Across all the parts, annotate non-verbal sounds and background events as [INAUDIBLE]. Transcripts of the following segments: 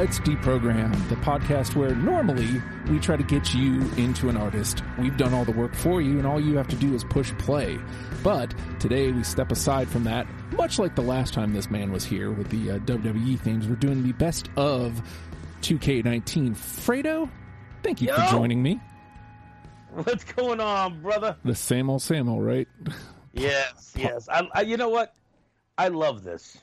It's Deprogrammed, the podcast where normally we try to get you into an artist. We've done all the work for you, and all you have to do is push play. But today we step aside from that, much like the last time this man was here with the uh, WWE themes. We're doing the best of 2K19. Fredo, thank you Yo! for joining me. What's going on, brother? The same old, same old, right? Yes, yes. I, I, you know what? I love this.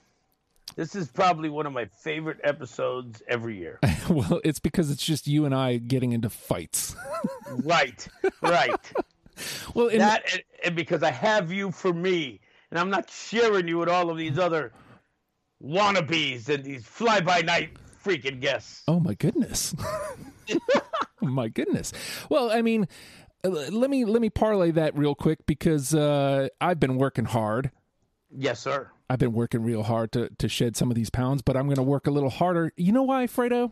This is probably one of my favorite episodes every year. [LAUGHS] well, it's because it's just you and I getting into fights. [LAUGHS] right, right. well, and That and, and because I have you for me, and I'm not sharing you with all of these other wannabes and these fly by night freaking guests. Oh my goodness. [LAUGHS] oh my goodness. Well, I mean, uh, let me let me parlay that real quick because uh, I've been working hard. Yes, sir. I've been working real hard to to shed some of these pounds, but I'm going to work a little harder. You know why, Fredo?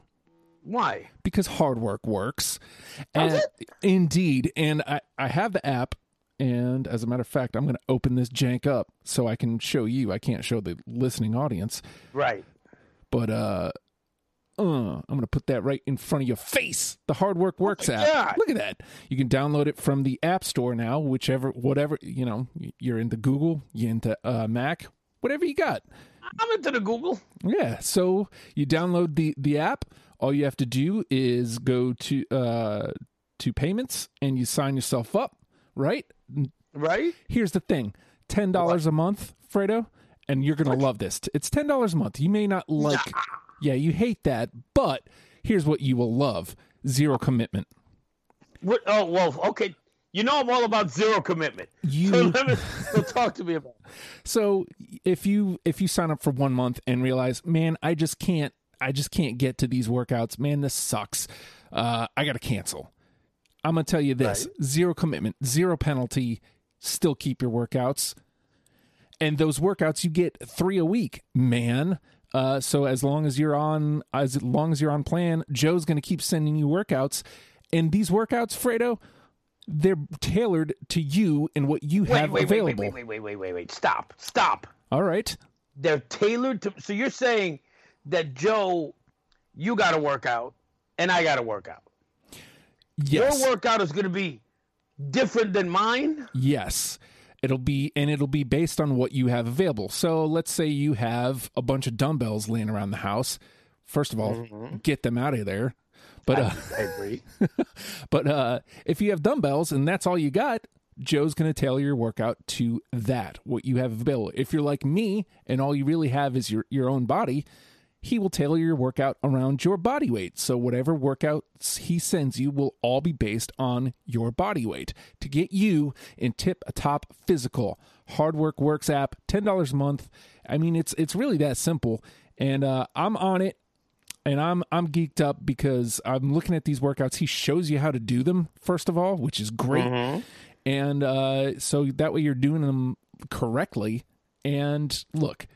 Why? Because hard work works. Does And- it? Indeed. And I I have the app and as a matter of fact, I'm going to open this jank up so I can show you. I can't show the listening audience. Right. But uh, uh, I'm gonna put that right in front of your face. The Hard Work Works my app. God. Look at that. You can download it from the App Store now. Whichever, whatever you know, you're into Google, you're into uh, Mac, whatever you got. I'm into the Google. Yeah. So you download the the app. All you have to do is go to uh to payments and you sign yourself up. Right. Right? Here's the thing: ten dollars a month, Fredo, and you're gonna love this. It's ten dollars a month. You may not like, yeah, you hate that, but here's what you will love: zero commitment. What? Oh well. Okay. You know I'm all about zero commitment. You- So, me, so talk to me about. it. So if you if you sign up for one month and realize, man, I just can't, I just can't get to these workouts. Man, this sucks. Uh, I got to cancel. I'm gonna tell you this: zero commitment, zero penalty. Still keep your workouts, and those workouts you get three a week, man. Uh, so as long as you're on, as long as you're on plan, Joe's gonna keep sending you workouts, and these workouts, Fredo, they're tailored to you and what you Wait, have wait, wait, available. wait, wait, wait, wait, wait, wait. Stop, stop. All right. They're tailored to. So you're saying that Joe, you got to work out, and I got to work out. Yes. Your workout is going to be different than mine. Yes. It'll be and it'll be based on what you have available. So let's say you have a bunch of dumbbells laying around the house. First of all, mm-hmm. get them out of there. But uh, I [LAUGHS] agree. [LAUGHS] but uh, if you have dumbbells and that's all you got, Joe's going to tailor your workout to that, what you have available. If you're like me and all you really have is your, your own body, he will tailor your workout around your body weight. So whatever workouts he sends you will all be based on your body weight to get you in tip top physical. Hard Work Works app, $10 a month. I mean, it's it's really that simple. And uh, I'm on it and I'm I'm geeked up because I'm looking at these workouts. He shows you how to do them first of all, which is great, and uh, so that way you're doing them correctly. And look,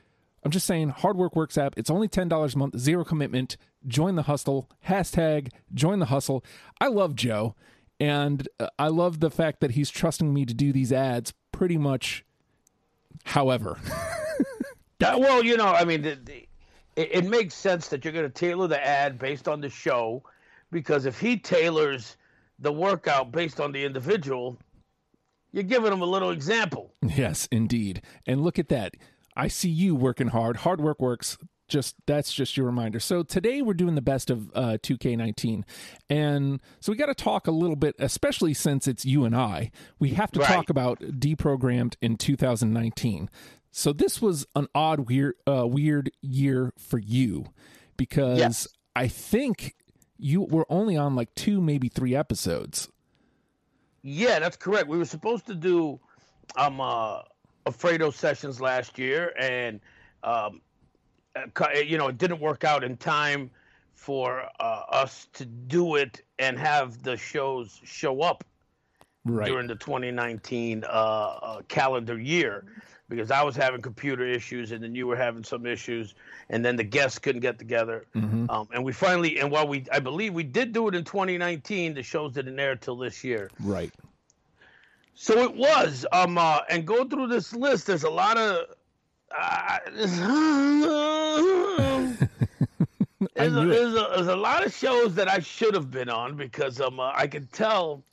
I'm just saying, Hard Work Works app. It's only ten dollars a month, zero commitment. Join the hustle. Hashtag join the hustle. I love Joe, and uh, I love the fact that he's trusting me to do these ads pretty much. However, [LAUGHS] That- well, you know, I mean, the, the, it, it makes sense that you're going to tailor the ad based on the show, because if he tailors the workout based on the individual, you're giving him a little example. Yes, indeed. And look at that. I see you working hard. Hard work works. Just that's just your reminder. So today we're doing the best of uh, 2K19, and so we got to talk a little bit, especially since it's you and I. We have to Right. talk about deprogrammed in 2019. So this was an odd, weird, uh, weird year for you because Yes. I think you were only on like two, maybe three episodes. Yeah, that's correct. We were supposed to do um uh Alfredo sessions last year, and um, uh, you know, it didn't work out in time for uh, us to do it and have the shows show up Right. during the 2019 uh, uh, calendar year because I was having computer issues and then you were having some issues and then the guests couldn't get together Mhm. um, and we finally and while we I believe we did do it in 2019 the shows didn't air till this year Right. so it was um uh, and go through this list there's a lot of [LAUGHS] uh, There's, a, there's, a, there's a lot of shows that I should have been on because um uh, I could tell,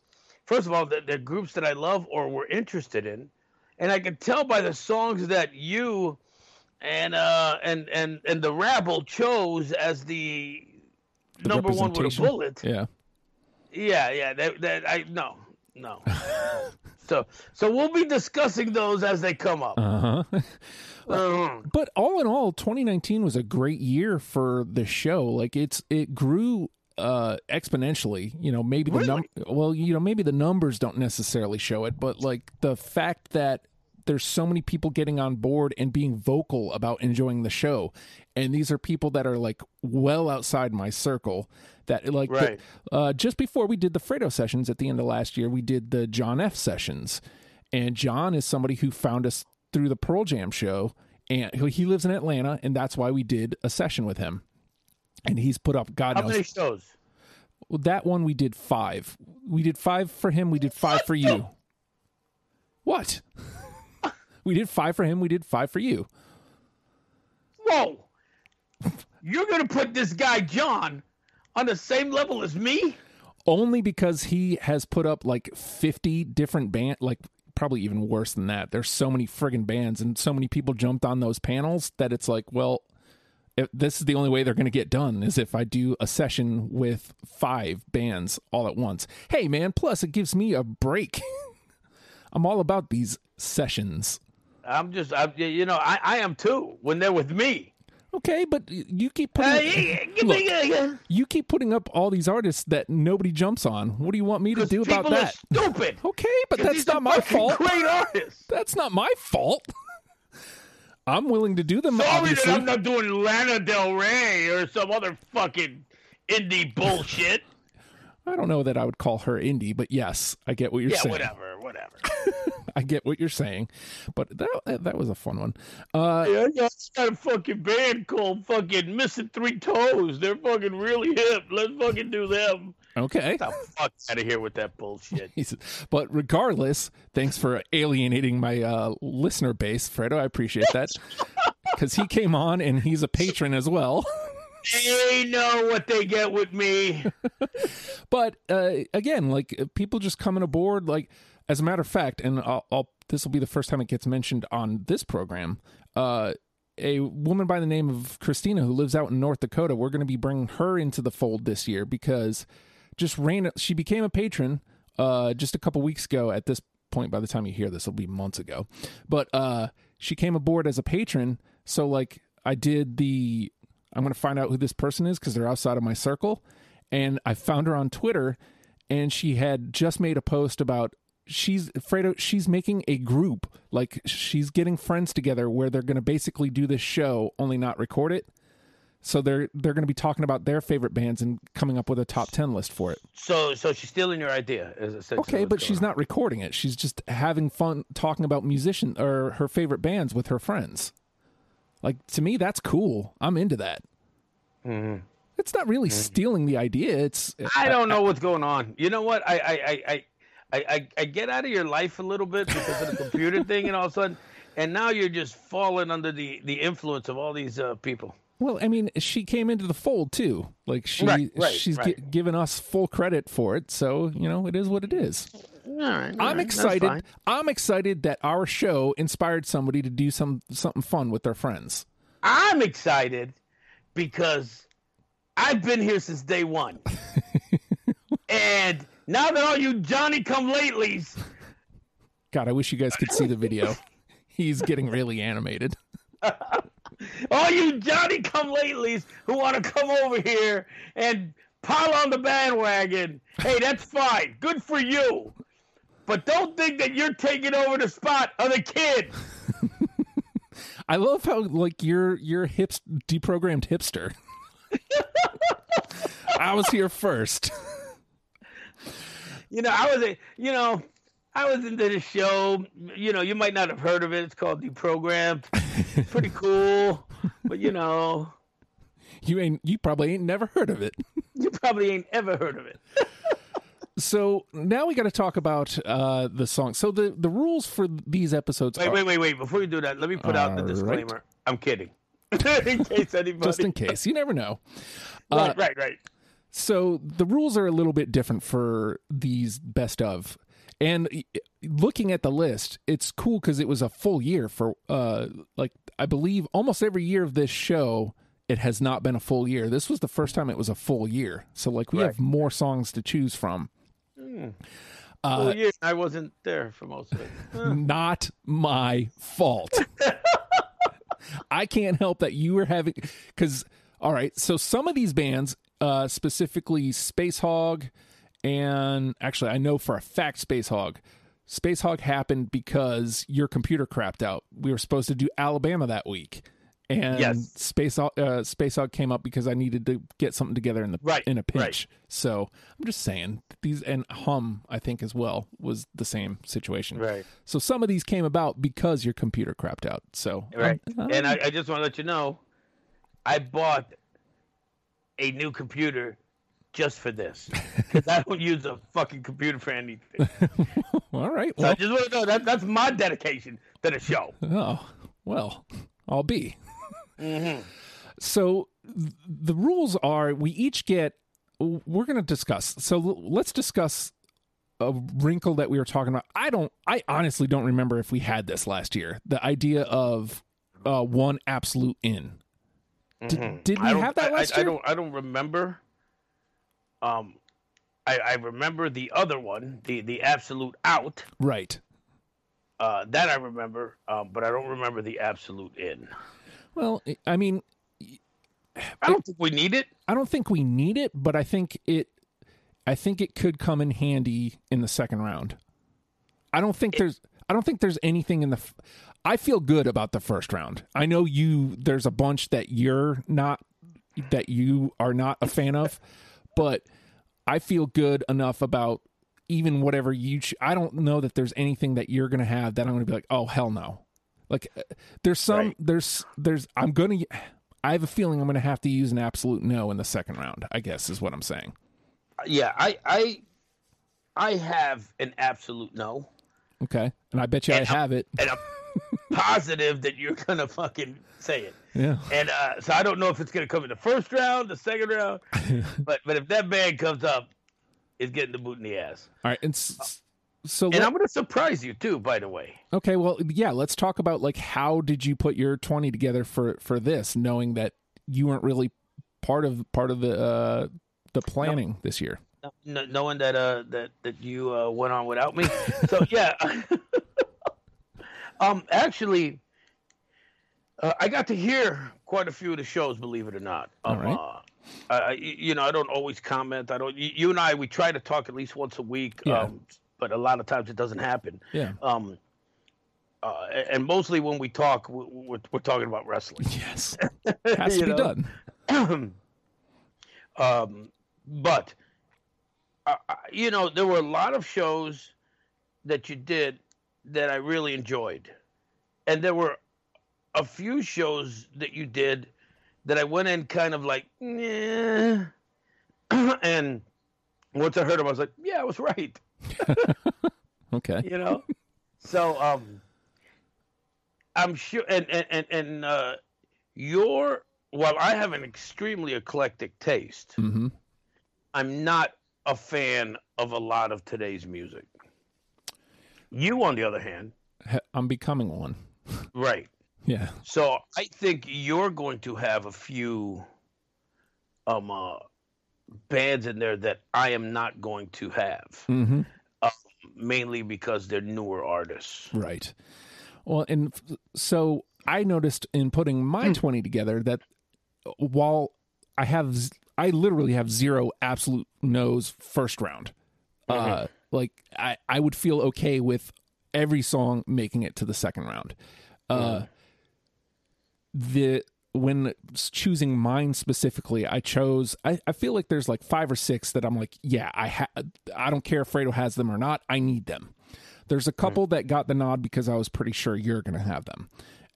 first of all, that they're groups that I love or were interested in, and I can tell by the songs that you and uh and and and the rabble chose as the, The number one with a bullet. Yeah. Yeah, yeah. That that I no no. [LAUGHS] so so we'll be discussing those as they come up. Uh huh. Uh, but all in all 2019 was a great year for the show like it's it grew uh exponentially you know maybe the num well you know maybe the numbers don't necessarily show it but like the fact that there's so many people getting on board and being vocal about enjoying the show and these are people that are like well outside my circle that like the- uh, just before we did the Fredo sessions at the end of last year, we did the John F sessions, and John is somebody who found us through the Pearl Jam show, and he lives in Atlanta, and that's why we did a session with him. And he's put up God how knows many shows? well, that one we did five. We did five for him. We did five for you. What? [LAUGHS] we did five for him. We did five for you. Whoa! You're gonna put this guy John on the same level as me? only because he has put up like 50 different band like probably even worse than that there's so many friggin bands and so many people jumped on those panels that it's like well this is the only way they're going to get done is if i do a session with five bands all at once hey man plus it gives me a break [LAUGHS] i'm all about these sessions I'm just, I, you know, I, I am too when they're with me. okay but you keep putting me a, you keep putting up all these artists that nobody jumps on what do you want me to do about that stupid. okay but that's not my fault Great artists. That's not my fault. [LAUGHS] I'm willing to do them, Sorry obviously. that I'm not doing Lana Del Rey or some other fucking indie bullshit. [LAUGHS] I don't know that I would call her indie, but yes, I get what you're saying. yeah, saying. whatever, whatever. [LAUGHS] I get what you're saying, but that that was a fun one. Uh, Yeah, yeah, it's got a fucking band called fucking Missing Three Toes. They're fucking really hip. Let's fucking do them. Okay, Get the fuck out of here with that bullshit. [LAUGHS] But regardless, thanks for alienating my uh, listener base, Fredo. I appreciate that [LAUGHS] because he came on and he's a patron as well. They know what they get with me. [LAUGHS] but uh, again, like uh, people just coming aboard. Like as a matter of fact, and I'll, I'll this will be the first time it gets mentioned on this program. Uh, a woman by the name of Christina who lives out in North Dakota. We're going to be bringing her into the fold this year because just ran. She became a patron uh, just a couple weeks ago. At this point, by the time you hear this, it'll be months ago. But uh, she came aboard as a patron. So like I did the. I'm going to find out who this person is because they're outside of my circle, and I found her on Twitter, and she had just made a post about she's Fredo she's making a group like she's getting friends together where they're going to basically do this show only not record it so they're they're going to be talking about their favorite bands and coming up with a top 10 list for it So, so she's stealing your idea. Okay but she's on. not recording it she's just having fun talking about musician or her favorite bands with her friends like to me that's cool i'm into that Mm-hmm. it's not really stealing the idea it's I don't know what's going on. You know what? I I, I, I, I, I, I get out of your life a little bit because of the computer thing, and all of a sudden, and now you're just falling under the the influence of all these uh, people. Well, I mean, she came into the fold too. Like she, Right, right, she's right. gi- given us full credit for it. So you know, it is what it is. All right, all I'm excited. I'm excited that our show inspired somebody to do some something fun with their friends. I'm excited because I've been here since day one, [LAUGHS] and now that all you Johnny Come Latelys God, I wish you guys could see the video. [LAUGHS] He's getting really animated. [LAUGHS] all you Johnny come latelys who want to come over here and pile on the bandwagon, hey, that's fine. Good for you. But don't think that you're taking over the spot of the kid. [LAUGHS] I love how like you're you're hips deprogrammed hipster. [LAUGHS] I was here first. You know, I was, a, you know, I was into the show. You know, you might not have heard of it. It's called Deprogrammed. [LAUGHS] Pretty cool, but you know, You ain't you probably ain't never heard of it. [LAUGHS] you probably ain't ever heard of it. So now we got to talk about uh, the song. So the the rules for these episodes Wait, are wait, wait, wait. Before you do that, let me put out the All right. disclaimer. I'm kidding. [LAUGHS] in case anybody. just in case. You never know. Uh, right, right, right. So the rules are a little bit different for these best of. And looking at the list, it's cool because it was a full year for, uh, like, I believe almost every year of this show, it has not been a full year. This was the first time it was a full year. So, like, we Right. have more songs to choose from. Hmm. Uh, well, yeah, I wasn't there for most of it. [LAUGHS] Huh. not my fault. [LAUGHS] I can't help that you were having because all right, so some of these bands, uh specifically Spacehog and actually I know for a fact Spacehog. Spacehog happened because your computer crapped out. We were supposed to do Alabama that week. And Yes. Spacehog, uh, Spacehog came up because I needed to get something together in the Right, in a right. pinch. So I'm just saying these and Hum I think as well was the same situation. right, So some of these came about because your computer crapped out. So right. um, and I, I just want to let you know, I bought a new computer just for this because I don't use a fucking computer for anything. [LAUGHS] all right. So I just want to know that that's my dedication to the show. oh, well, I'll be. Mm-hmm. So th- the rules are we each get. We're going to discuss. So l- let's discuss a wrinkle that we were talking about. I don't. I honestly don't remember if we had this last year. The idea of uh, one absolute in. Did, did we have that I- last I, I year? don't. I don't remember. Um, I, I remember the other one, the the absolute out. Right. Uh, that I remember, um, but I don't remember the absolute in. Well, I mean, I don't think we need it. I don't think we need it, but I think it I think it could come in handy in the second round. I don't think there's I don't think there's anything in the I feel good about the first round. I know you there's a bunch that you're not that you are not a fan of, but I feel good enough about even whatever you ch- I don't know that there's anything that you're going to have that I'm to be like, "Oh, hell no." Like uh, there's some Right. there's there's I'm going to I have a feeling I'm going to have to use an absolute no in the second round. I guess is what I'm saying. Yeah, I I I have an absolute no, Okay, and I bet you I And I'm- have it. and I'm positive that you're gonna fucking say it. Yeah. And uh, so I don't know if it's gonna come in the first round, the second round, [LAUGHS] but but if that band comes up, it's getting the boot in the ass. All right, and s- so And let- I'm gonna surprise you too, by the way. okay, well, yeah, let's talk about like how did you put your 20 together for for this, knowing that you weren't really part of part of the uh the planning this year. Kn- knowing that uh that that you uh, went on without me. So yeah, [LAUGHS] [LAUGHS] um, actually, uh, I got to hear quite a few of the shows, believe it or not. Um, All right. uh, I, you know, I don't always comment. I don't. You, you and I, we try to talk at least once a week. Yeah. Um, but a lot of times it doesn't happen. Yeah. Um, uh, and mostly when we talk, we- we're, we're talking about wrestling. Yes. [LAUGHS] Has to be know? done. [CLEARS THROAT] um, but uh, uh, you know, there were a lot of shows that you did that I really enjoyed, and there were a few shows that you did that I went in kind of like, yeah. [CLEARS THROAT] and once I heard them, I was like, yeah, I was right. [LAUGHS] Okay. You know, so um, I'm sure, and and and, and uh, your while I have an extremely eclectic taste. Mhm. I'm not a fan of a lot of today's music. You, on the other hand, I'm becoming one. [LAUGHS] right. Yeah. So I think you're going to have a few um uh, bands in there that I am not going to have, Mhm. mainly because they're newer artists. Right. Well, and so I noticed in putting my 20 together that while I have, I literally have zero absolute no's first round. Uh, like I, I would feel okay with every song making it to the second round. Uh, the when choosing mine specifically, I chose. I, I feel like there's like five or six that I'm like, yeah, I ha- I don't care if Fredo has them or not. I need them. There's a hmm. couple that got the nod because I was pretty sure you're going to have them.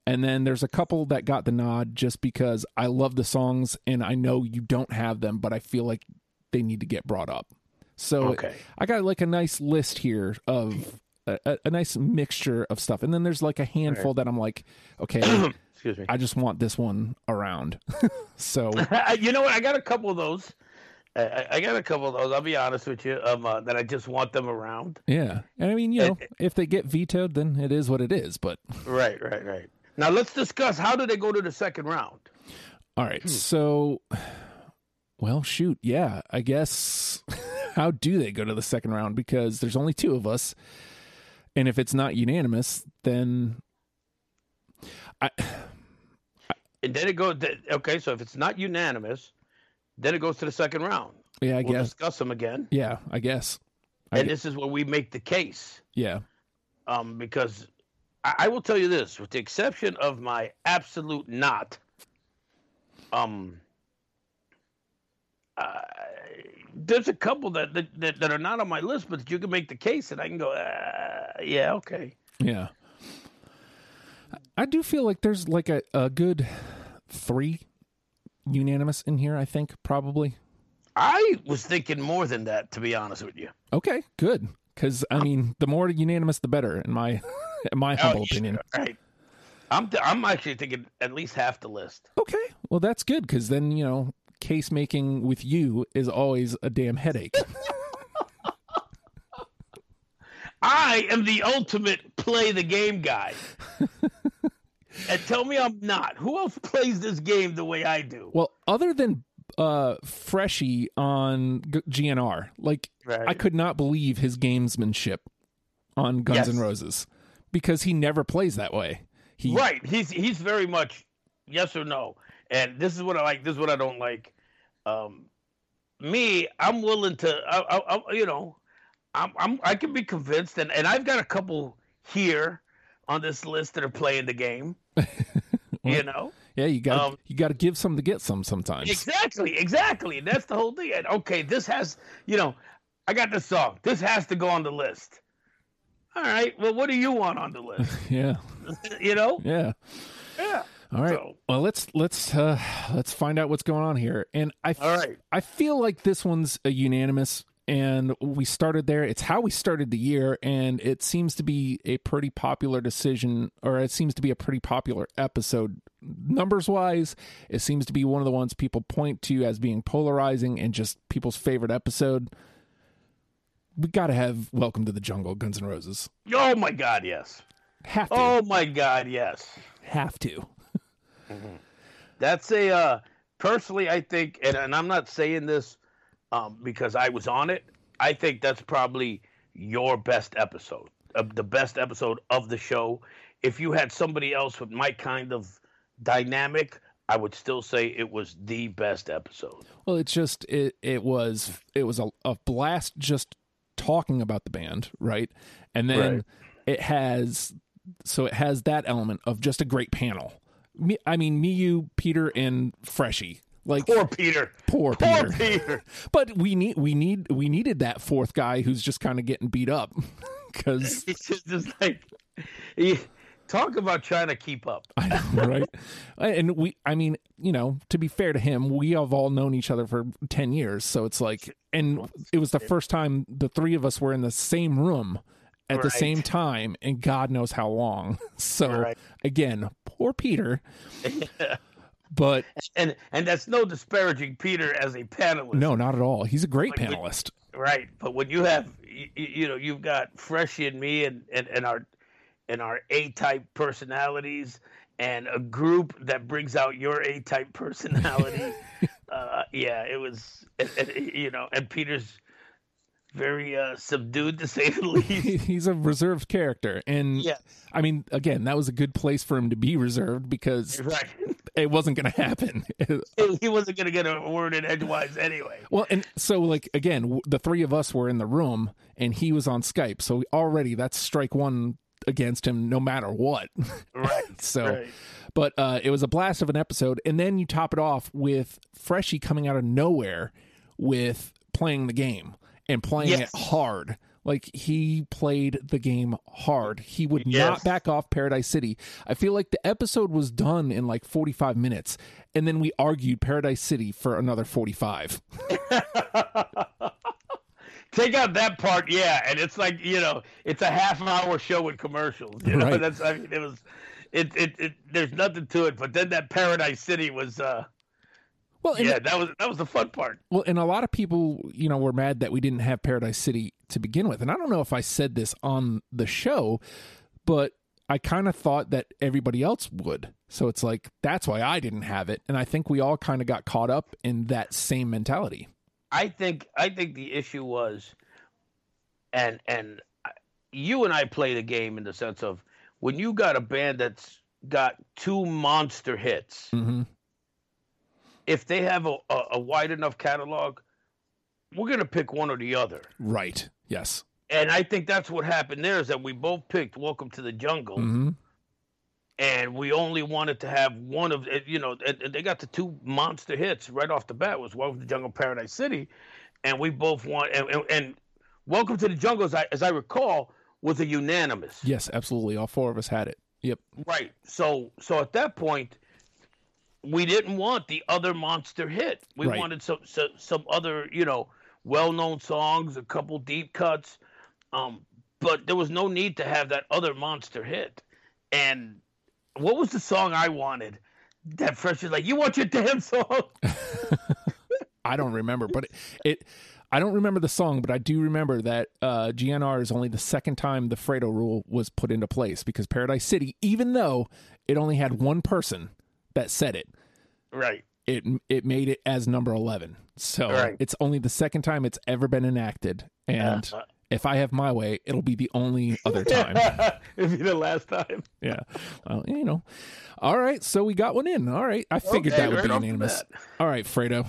And then there's a couple that got the nod just because I love the songs and I know you don't have them, but I feel like they need to get brought up. So Okay. I got like a nice list here of a, a, a nice mixture of stuff. And then there's like a handful that I'm like, okay, [CLEARS THROAT] Excuse me. I just want this one around. [LAUGHS] so [LAUGHS] you know what? I got a couple of those. I, I got a couple of those. I'll be honest with you. Um, uh, that I just want them around. yeah, and I mean, you know, if they get vetoed, then it is what it is. But Right, right, right. Now let's discuss how do they go to the second round? all right, so well, shoot, yeah, I guess. [LAUGHS] How do they go to the second round? Because there's only two of us, and if it's not unanimous, then I And then it goes. Okay, so if it's not unanimous, then it goes to the second round. yeah, I We'll guess discuss them again, yeah, I guess I and gue- this is where we make the case. yeah, Um, because I, I will tell you this, with the exception of my absolute not, um, uh, there's a couple that, that that that are not on my list, but you can make the case, and I can go, uh, yeah, okay. yeah. I do feel like there's like a, a good three unanimous in here. I think probably. I was thinking more than that, to be honest with you. Okay, good. Because I mean, the more unanimous, the better, in my [LAUGHS] in my oh, humble Oh, yeah, opinion. Right. I'm th- I'm actually thinking at least half the list. Okay, well that's good because then you know case making with you is always a damn headache. [LAUGHS] I am the ultimate play the game guy. [LAUGHS] and tell me I'm not. Who else plays this game the way I do? well, other than uh Freshie on G- GNR, like Right. I could not believe his gamesmanship on Guns Yes. N' Roses because he never plays that way. He Right. He's he's very much yes or no. And this is what I like. This is what I don't like. Um, me, I'm willing to. I, I, I, you know, I'm, I'm I can be convinced, and, and I've got a couple here on this list that are playing the game. [LAUGHS] you know, yeah, you got Um, you got to give some to get some sometimes. exactly, exactly. That's the whole thing. And okay, this has, you know, I got this song. This has to go on the list. All right. Well, what do you want on the [LAUGHS] list? yeah, [LAUGHS] you know? yeah. Yeah. All right. So- Well, let's let's uh let's find out what's going on here. And I f- All right. I feel like this one's a unanimous and we started there. It's how we started the year and it seems to be a pretty popular decision or it seems to be a pretty popular episode numbers wise. It seems to be one of the ones people point to as being polarizing and just people's favorite episode. We got to have Welcome to the Jungle Guns N' Roses. Oh my God, yes. Have to. Oh my God, yes. Have to. [LAUGHS] That's a uh, personally, I think, and, and I'm not saying this um, because I was on it. I think that's probably your best episode, uh, the best episode of the show. If you had somebody else with my kind of dynamic, I would still say it was the best episode. Well, it's just it it was it was a, a blast just talking about the band, right? And then Right. it has so it has that element of just a great panel. Me, I mean, me, you, Peter, and Freshie. Like Poor Peter. poor Poor Peter. Peter. [LAUGHS] But we need we need we needed that fourth guy who's just kind of getting beat up [LAUGHS] because [LAUGHS] It's just, just like he, talk about trying to keep up. I know, right? And we, I mean, you know, to be fair to him, we have all known each other for 10 years. So it's like, and it was the first time the three of us were in the same room at the same time, and God knows how long. So Right. again, poor Peter. But and and that's no disparaging Peter as a panelist. no, not at all. He's a great Like, panelist. Right, but when you have you, you know you've got Freshie and me and, and, and our and our A type personalities and a group that brings out your A type personality. [LAUGHS] uh, yeah, it was and, and, you know and Peter's very uh, subdued to say the [LAUGHS] least. He's a reserved character. And yes, I mean, again, that was a good place for him to be reserved because right. [LAUGHS] it wasn't going to happen. He wasn't going to get a word in edgewise anyway. Well, and so like again, the three of us were in the room, and he was on Skype. So already that's strike one against him, no matter what. [LAUGHS] Right. so, right. but uh, it was a blast of an episode, and then you top it off with Freshie coming out of nowhere with playing the game and playing Yes. it hard. Like he played the game hard. He would not back off Paradise City. I feel like the episode was done in like 45 minutes, and then we argued Paradise City for another 45. [LAUGHS] Take out that part, yeah, and it's like you know, it's a half hour show with commercials. You know, Right. [LAUGHS] that's I mean, it was, it, it, it there's nothing to it. But then that Paradise City was, uh, Well, yeah, that was that was the fun part. Well, and a lot of people, you know, were mad that we didn't have Paradise City to begin with. And I don't know if I said this on the show, but I kind of thought that everybody else would. So it's like that's why I didn't have it. And I think we all kind of got caught up in that same mentality. I think I think the issue was, and and you and I played a game in the sense of when you got a band that's got two monster hits. Mm-hmm. If they have a, a, a wide enough catalog, we're gonna pick one or the other. Right. Yes. And I think that's what happened there is that we both picked Welcome to the Jungle, Mm-hmm. and we only wanted to have one of you know and, and they got the two monster hits right off the bat was Welcome to the Jungle, Paradise City, and we both want and, and, and Welcome to the Jungle, as I, as I recall, was a unanimous. Yes, absolutely. All four of us had it. Yep. Right. So so at that point, we didn't want the other monster hit. We Right. wanted some, some some other you know well known songs, a couple deep cuts, um, but there was no need to have that other monster hit. And what was the song I wanted? That fresh was like, you want your damn song? [LAUGHS] I don't remember, but it, it I don't remember the song, but I do remember that uh, GNR is only the second time the Fredo rule was put into place because Paradise City, even though it only had one person that said it, right. it it made it as number 11 so Right. it's only the second time it's ever been enacted. And Uh, if i have my way it'll be the only other time. [LAUGHS] It'll be the last time. yeah. Well you know. All right. So we got one in. All right. I figured Okay, that would be unanimous all right fredo.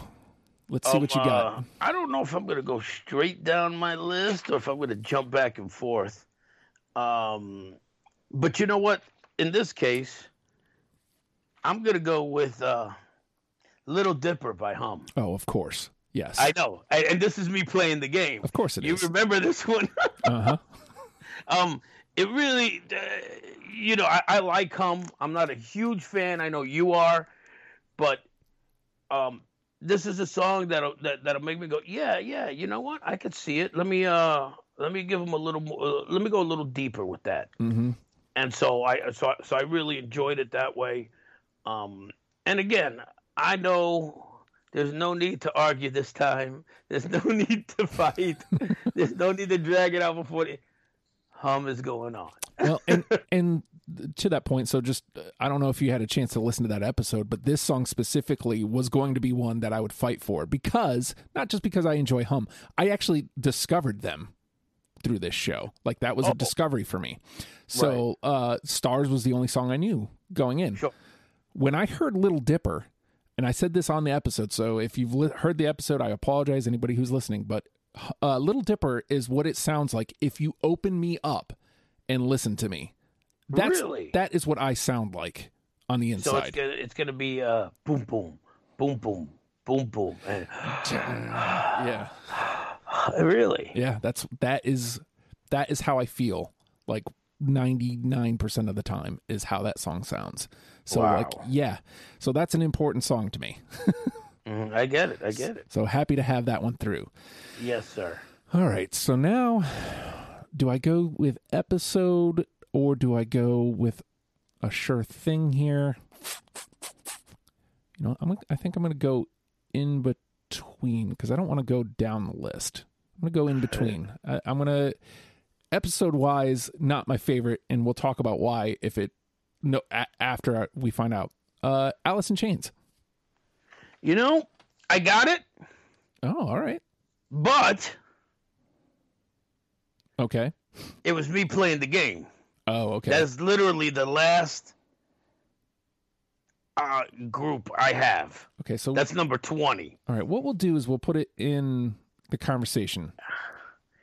Let's see Um, what you got. uh, I don't know if I'm going to go straight down my list or if I'm going to jump back and forth. Um, but you know what? In this case, I'm going to go with uh, Little Dipper by Hum. oh of course yes I know, I, and this is me playing the game. of course it You is remember this one? [LAUGHS] uh-huh um, it really, uh, you know, I, I like Hum. I'm not a huge fan. I know you are, but um, this is a song that'll that, that'll make me go, yeah, yeah. You know what? I could see it. Let me uh, let me give him a little more. Uh, let me go a little deeper with that. mm-hmm And so I so so I really enjoyed it that way. Um, and again, I know. There's no need to argue this time. There's no [LAUGHS] need to fight. There's no need to drag it out before the hum is going on. well [LAUGHS] and and to that point so just i don't know if you had a chance to listen to that episode but this song specifically was going to be one that i would fight for because not just because i enjoy hum i actually discovered them through this show like that was Oh. a discovery for me so uh stars was the only song i knew going in Sure. When i heard little dipper and i said this on the episode so if you've li- heard the episode i apologize anybody who's listening but uh, little dipper is what it sounds like if you open me up and listen to me that's Really? that is what i sound like on the So it's inside gonna it's gonna be uh boom boom boom boom boom boom. And, [SIGHS] yeah [SIGHS] really? yeah that's that is that is how i feel like 99% of the time is how that song sounds so Wow. like yeah so that's an important song to me [LAUGHS] Mhm, I get it. I get it. so happy to have that one through Yes, sir. All right. So now, do I go with episode or do I go with a sure thing here? You know, I'm. I think I'm going to go in between because I don't want to go down the list. I'm going to go in between. I, I'm going to episode wise, not my favorite, and we'll talk about why if it no a, after we find out. Uh, Alice in Chains. You know, I got it, Oh, all right. but Okay. it was me playing the game. Oh, okay. That's literally the last uh group I have. okay. So That's number twenty. All right, what we'll do is we'll put it in the conversation.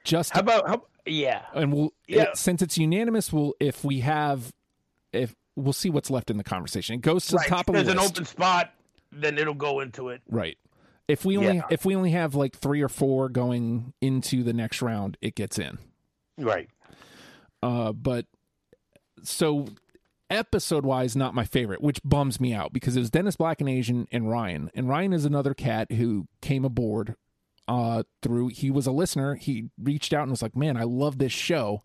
Just How about how? Yeah. and we'll Yeah. it- since it's unanimous, we'll if we have if we'll see what's left in the conversation. It goes to Right. the top of the list. There's the an open spot, then it'll go into it. right. If we only Yeah. if we only have like 3 or 4 going into the next round, it gets in. Right. Uh but so episode wise not my favorite which bums me out because it was dennis black and asian and ryan and ryan is another cat who came aboard uh through he was a listener he reached out and was like man i love this show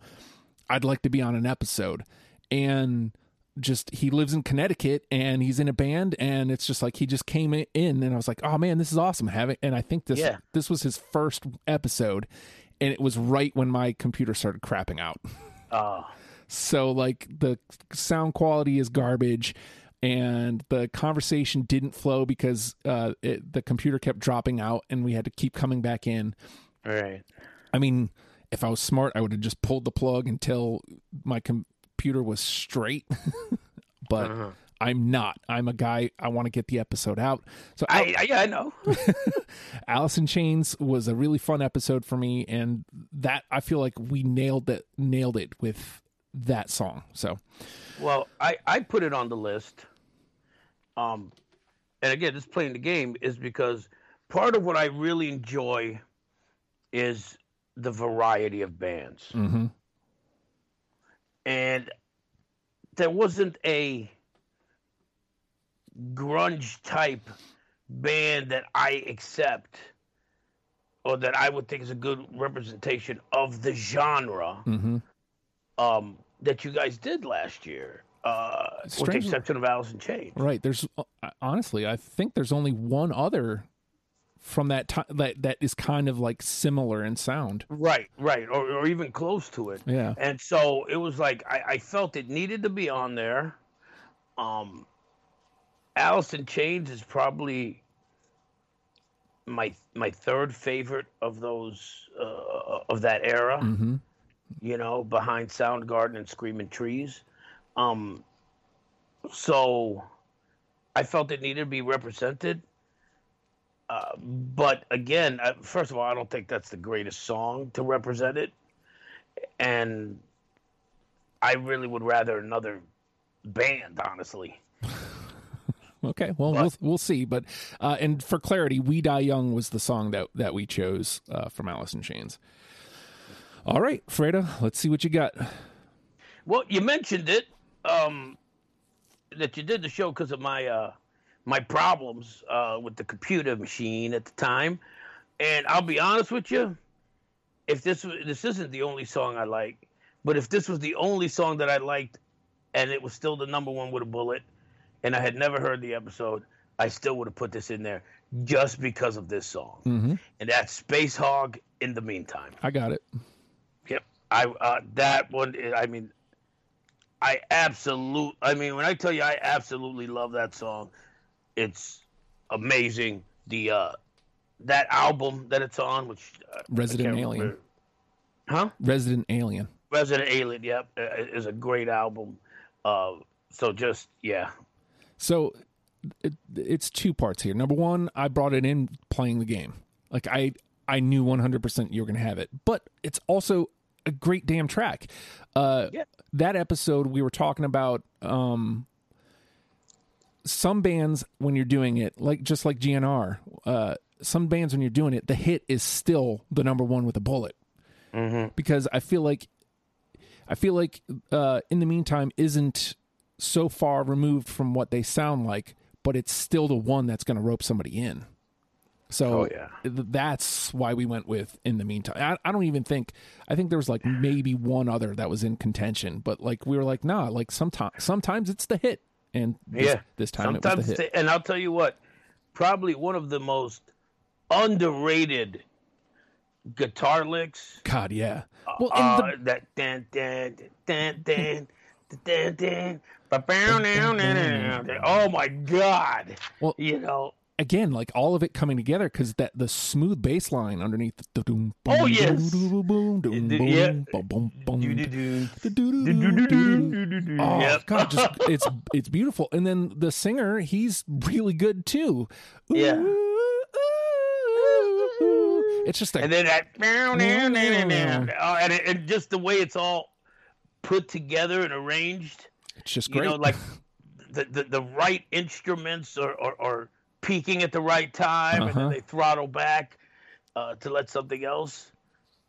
i'd like to be on an episode and just he lives in Connecticut and he's in a band and it's just like he just came in and I was like, "Oh man, this is awesome." Having and I think this Yeah. this was his first episode and it was right when my computer started crapping out. Uh, So like the sound quality is garbage and the conversation didn't flow because uh it, the computer kept dropping out and we had to keep coming back in. right. I mean, if I was smart, I would have just pulled the plug until my computer was straight. [LAUGHS] but Uh-huh. I'm not. I'm a guy. I want to get the episode out. So Al- I, I I know. [LAUGHS] Alice in Chains was a really fun episode for me, and that I feel like we nailed it. Nailed it with that song. So Well, I, I put it on the list. Um, and again, this playing the game is because part of what I really enjoy is the variety of bands. mhm. And there wasn't a grunge type band that I accept or that I would think is a good representation of the genre Mhm. um, that you guys did last year, uh, with the exception of Alice in Chains. right. There's uh, honestly, I think there's only one other from that time that that is kind of like similar in sound. Right, right, or, or even close to it. Yeah. And so it was like I, I felt it needed to be on there. Um, Alice in Chains is probably my my third favorite of those uh, of that era. hmm You know, behind Soundgarden and Screaming Trees. Um, so I felt it needed to be represented. Uh, but again, uh, first of all, I don't think that's the greatest song to represent it, and I really would rather another band, honestly. [LAUGHS] Okay, well But- we'll we'll see. But uh, and for clarity, "We Die Young" was the song that that we chose uh, from Alice in Chains. All right, Fredo, let's see what you got. Well, you mentioned it um, that you did the show because of my uh, my problems uh, with the computer machine at the time, and I'll be honest with you, if this this isn't the only song I like, but if this was the only song that I liked, and it was still the number one with a bullet, and I had never heard the episode, I still would have put this in there just because of this song, hmm and that's Spacehog. In the meantime. I got it. Yep. I uh, that one. I mean, I absolute. I mean, when I tell you, I absolutely love that song. It's amazing. The uh, that album that it's on, which uh, Resident Alien. remember. huh? Resident Alien. Resident Alien. Yep, is a great album. Uh, so just yeah, So it, it's two parts here. Number one, I brought it in playing the game. Like I I knew 100% you were going to have it. But it's also a great damn track. Uh Yeah. that episode we were talking about um some bands when you're doing it, like just like GNR, uh some bands when you're doing it, the hit is still the number 1 with a bullet. mm-hmm. Because I feel like I feel like uh in the meantime isn't so far removed from what they sound like, but it's still the one that's going to rope somebody in. So Oh, yeah. that's why we went with in the meantime. I, I don't even think I think there was like maybe one other that was in contention, but like we were like, nah, like sometimes sometimes it's the hit, and this, Yeah. this time it was the hit. and I'll tell you what, probably one of the most underrated guitar licks. God, yeah. Well, uh, the, that dan dan dan dan dan dan. Oh my God! Well- you know, again, like all of it coming together because that the smooth bass line underneath. The doom, Oh, yes. Oh. God, just it's it's beautiful. And then the singer, he's really good too. Yeah. Ooh, ooh. It's just a and then that. Oh, and, it, and just the way it's all put together and arranged. it's just great. you know, like the, the, the right instruments are, are, are peaking at the right time, and Uh-huh. then they throttle back uh, to let something else.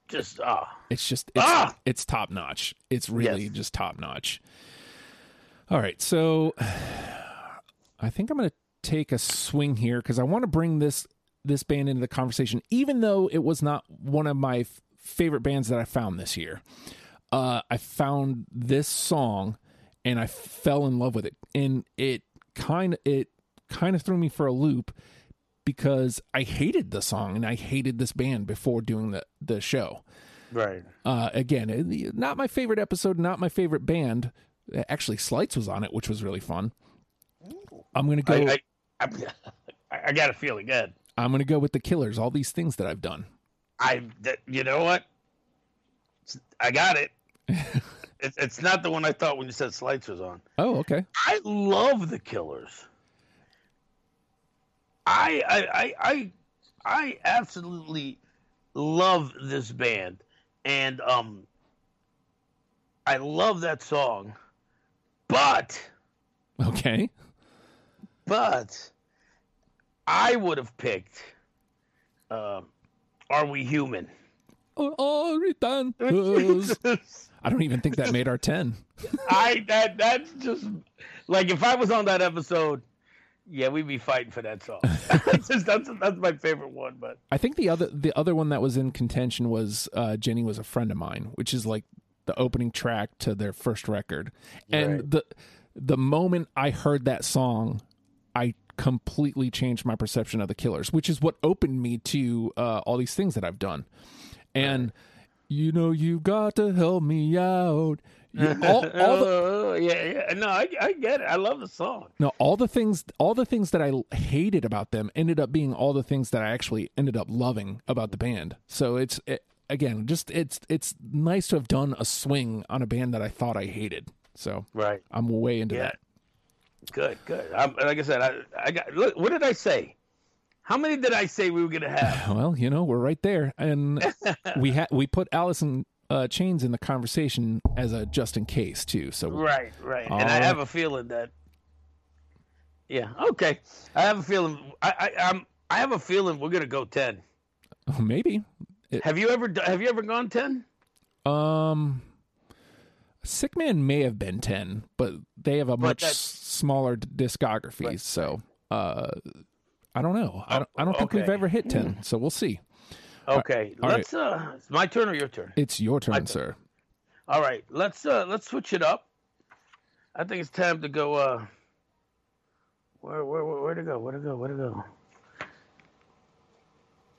Just ah, It's just it's, Ah! it's top notch. It's really Yes. just top notch. All right, so I think I'm going to take a swing here because I want to bring this this band into the conversation, even though it was not one of my f- favorite bands that I found this year. Uh, I found this song, and I fell in love with it. And it kind of it kind of threw me for a loop because I hated the song and I hated this band before doing the the show. Right. Uh, again, it- not my favorite episode, not my favorite band. Actually, Slights was on it, which was really fun. I'm gonna go. I, I, I, [LAUGHS] I got a feeling. Good. I'm gonna go with the Killers. All these things that I've done. I. th- You know what? I got it. [LAUGHS] it's it's not the one I thought when you said Slights was on. Oh, okay. I love the Killers. I I I I, absolutely love this band, and um, I love that song, but Okay. but I would have picked. Um, Are we human? Oh. [LAUGHS] I don't even think that made our ten. I that that's just like if I was on that episode, yeah, we'd be fighting for that song. [LAUGHS] [LAUGHS] that's just that's that's my favorite one. But I think the other the other one that was in contention was uh, Jenny was a friend of mine, which is like the opening track to their first record. And Right. the the moment I heard that song, I completely changed my perception of the Killers, which is what opened me to uh, all these things that I've done. And you know you got to help me out. [LAUGHS] All, all the, yeah, yeah, no, I, I get it. I love the song. No, all the things, all the things that I hated about them ended up being all the things that I actually ended up loving about the band. So it's it, again, just it's it's nice to have done a swing on a band that I thought I hated. So Right. I'm way into Yeah. that. Good. Good. I'm, like I said, I I got. Look, what did I say? How many did I say we were gonna have? [LAUGHS] Well, you know, we're right there, and [LAUGHS] we had we put Alice in uh, Chains in the conversation as a just in case too. So Right. Right. And I have a feeling that. Yeah. Okay. I have a feeling. I I I'm, I have a feeling we're gonna go ten. maybe Have you ever have you ever gone ten? um. Sick Man may have been ten, but they have a much smaller discography. So, uh, I don't know. I don't, I don't think we've ever hit ten. So we'll see. Okay. all right. let's. Uh, it's my turn or your turn? It's your turn, turn. sir. All right. Let's uh let's switch it up. I think it's time to go. Uh, where where where, where to go? Where to go? Where to go?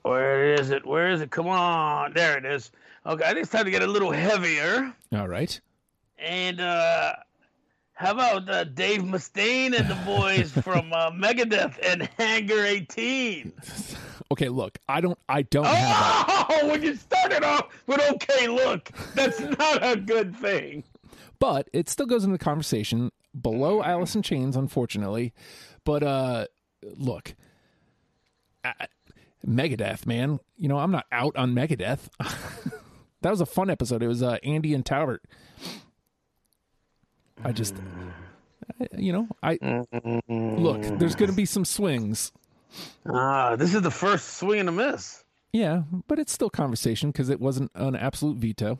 Where is it? Where is it? Come on, there it is. Okay, I think it's time to get a little heavier. All right. And uh, how about uh, Dave Mustaine and the boys [LAUGHS] from uh, Megadeth and Hangar 18? [LAUGHS] Okay, look, I don't, I don't have that, Oh, [LAUGHS] when you started off with okay, look, that's [LAUGHS] not a good thing. but it still goes into the conversation below Alice in Chains, unfortunately. But uh, look, I, Megadeth, man. You know, I'm not out on Megadeth. [LAUGHS] that was a fun episode. It was uh, Andy and Talbert. I just, I- you know, I look. There's going to be some swings. Ah, this is the first swing and a miss. Yeah, but it's still conversation because it wasn't an absolute veto.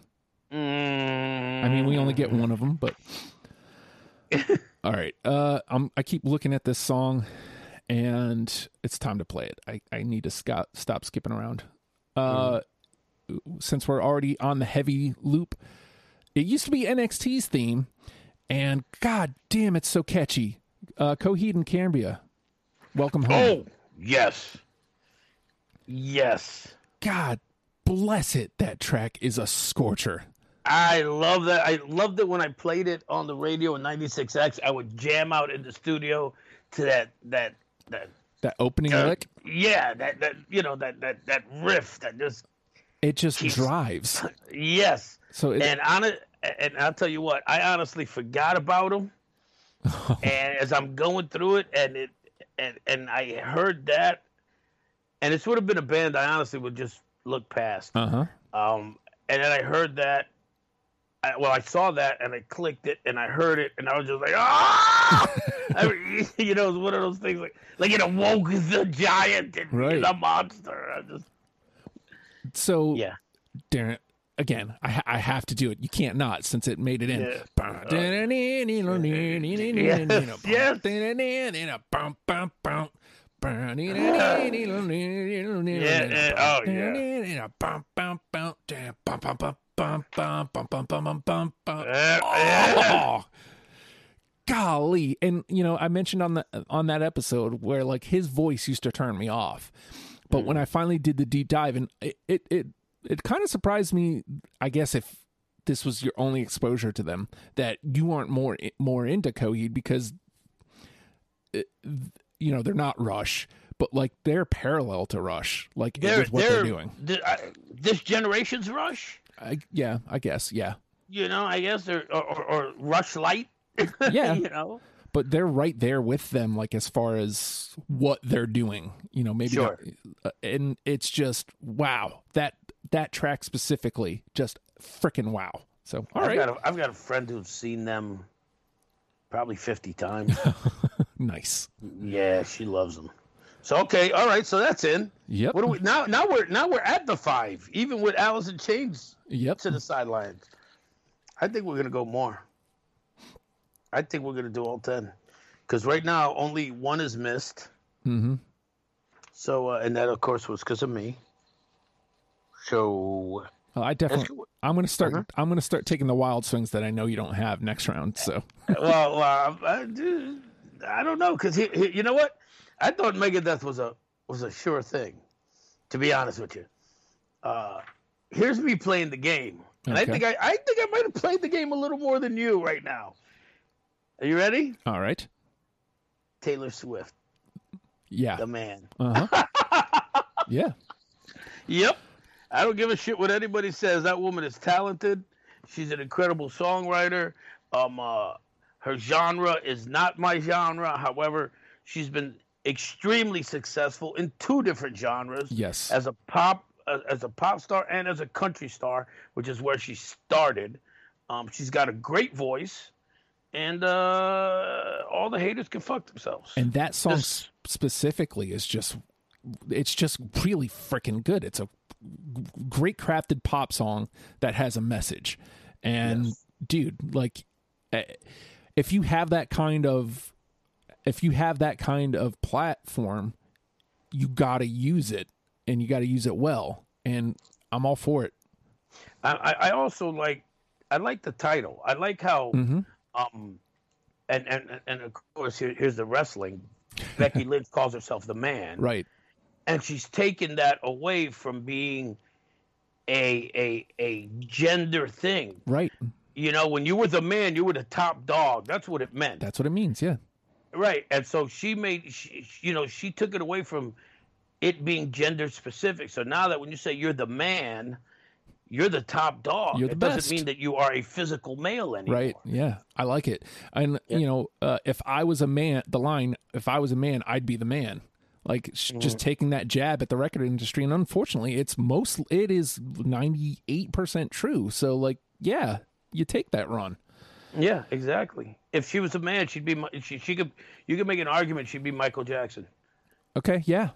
Mm, I mean, we only get one of them, but [LAUGHS] all right. Uh, I'm I keep looking at this song, and it's time to play it. I I need to stop stop skipping around. Uh, since we're already on the heavy loop, it used to be NXT's theme, and god damn, it's so catchy. Uh, Coheed and Cambria, welcome home. Oh, yes. Yes. God bless it, that track is a scorcher. I love that. I loved it when I played it on the radio in 96X. I would jam out in the studio to that, that, that, That opening uh, lick, yeah, that, that, you know, that, that, that riff that just, it just Jeez. drives. [LAUGHS] yes. So it, And on it, and I'll tell you what, I honestly forgot about him. [LAUGHS] and as I'm going through it, and it, and and I heard that, and this would have been a band I honestly would just look past. uh huh. Um, and then I heard that. I, well, I saw that and I clicked it and I heard it and I was just like, ah! [LAUGHS] I mean, [LAUGHS] you know, it's one of those things like, like it awoke the giant and Right. the monster. I just, So yeah. Darren, again, I, I have to do it. You can't not since it made it in. Yes, Yeah, oh, yeah. Uh, yeah. golly and you know i mentioned on the on that episode where like his voice used to turn me off but when i finally did the deep dive and it it it, it kind of surprised me i guess if this was your only exposure to them that you aren't more more into coheed because it, you know they're not rush but like they're parallel to rush like They're, with what they're, they're, doing th- I- this generation's Rush. I, yeah i guess yeah You know, I guess they're or, or, or Rush Light. [LAUGHS] Yeah. you know. but they're right there with them like as far as what they're doing you know maybe Sure. not- uh, and it's just wow that that track specifically just freaking wow so all I've right got a, I've got a friend who's seen them probably fifty times. [LAUGHS] nice yeah, she loves them. So okay, all right. So that's in. yep What do we now? Now we're now we're at the five, even with Alice in Chains yep to the sidelines. I think we're gonna go more. I think we're gonna do all ten, because right now only one is missed. mm-hmm So uh, and that of course was because of me. So well, i definitely i'm gonna start Uh-huh. i'm gonna start taking the wild swings that i know you don't have next round so well, well I, I don't know because you know what? I thought Megadeth was a was a sure thing. To be honest with you, uh, here's me playing the game, and I think I, I think I might have played the game a little more than you right now. Are you ready? all right Taylor Swift, yeah the man. uh-huh [LAUGHS] yeah Yep. I don't give a shit what anybody says. That woman is talented. She's an incredible songwriter. Um, uh, her genre is not my genre. However, she's been extremely successful in two different genres yes as a pop uh, as a pop star and as a country star, which is where she started. Um, she's got a great voice, and uh, all the haters can fuck themselves. and that song This- specifically is just it's just really freaking good it's a great crafted pop song that has a message and Yes. dude like eh, if you have that kind of if you have that kind of platform you got to use it and you got to use it well and i'm all for it I, I I also like I like the title. I like how mm-hmm. um and and and of course here, here's the wrestling. Becky [LAUGHS] Lynch calls herself the man, right and she's taken that away from being a a a gender thing. right You know, when you were the man, you were the top dog. That's what it meant, that's what it means yeah right? And so she made, she, you know, she took it away from it being gender specific. So now that when you say you're the man, you're the top dog. You're the it best. doesn't mean that you are a physical male anymore. Right. Yeah. I like it. And Yeah. you know, uh, if I was a man, the line, if I was a man, I'd be the man. Like Mm-hmm. just taking that jab at the record industry, and unfortunately, it's most it is ninety eight percent true. So like, yeah, you take that run. Yeah, exactly. If she was a man, she'd be. She, she could. You could make an argument. She'd be Michael Jackson. Okay. Yeah.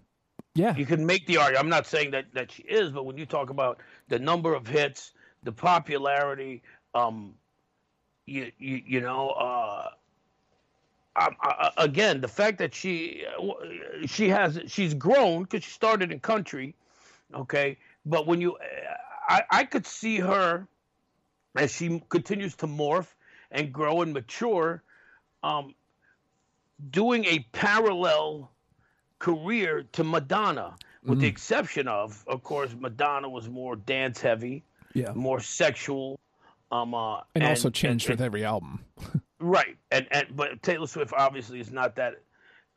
Yeah. You can make the argument. I'm not saying that that she is, but when you talk about the number of hits, the popularity, um, you you, you know, uh, um, uh, again, the fact that she uh, she has she's grown because she started in country, okay. But when you, I I could see her as she continues to morph and grow and mature, um, doing a parallel career to Madonna, with the exception of, of course, Madonna was more dance heavy, Yeah. more sexual, um, uh, And, also changed and- with every album. [LAUGHS] right, and and but Taylor Swift obviously is not that.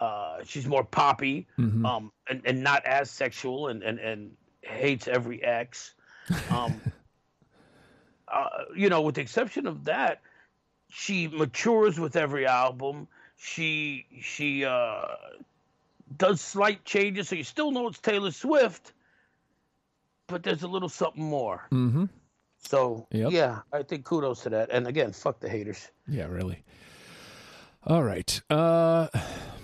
Uh, she's more poppy, Mhm. um, and, and not as sexual, and, and, and hates every ex. Um, [LAUGHS] uh, you know, with the exception of that, she matures with every album. She she uh, does slight changes, so you still know it's Taylor Swift, but there's a little something more. Mm-hmm. So Yep. yeah, I think kudos to that. And again, fuck the haters. Yeah, really. All right. Uh,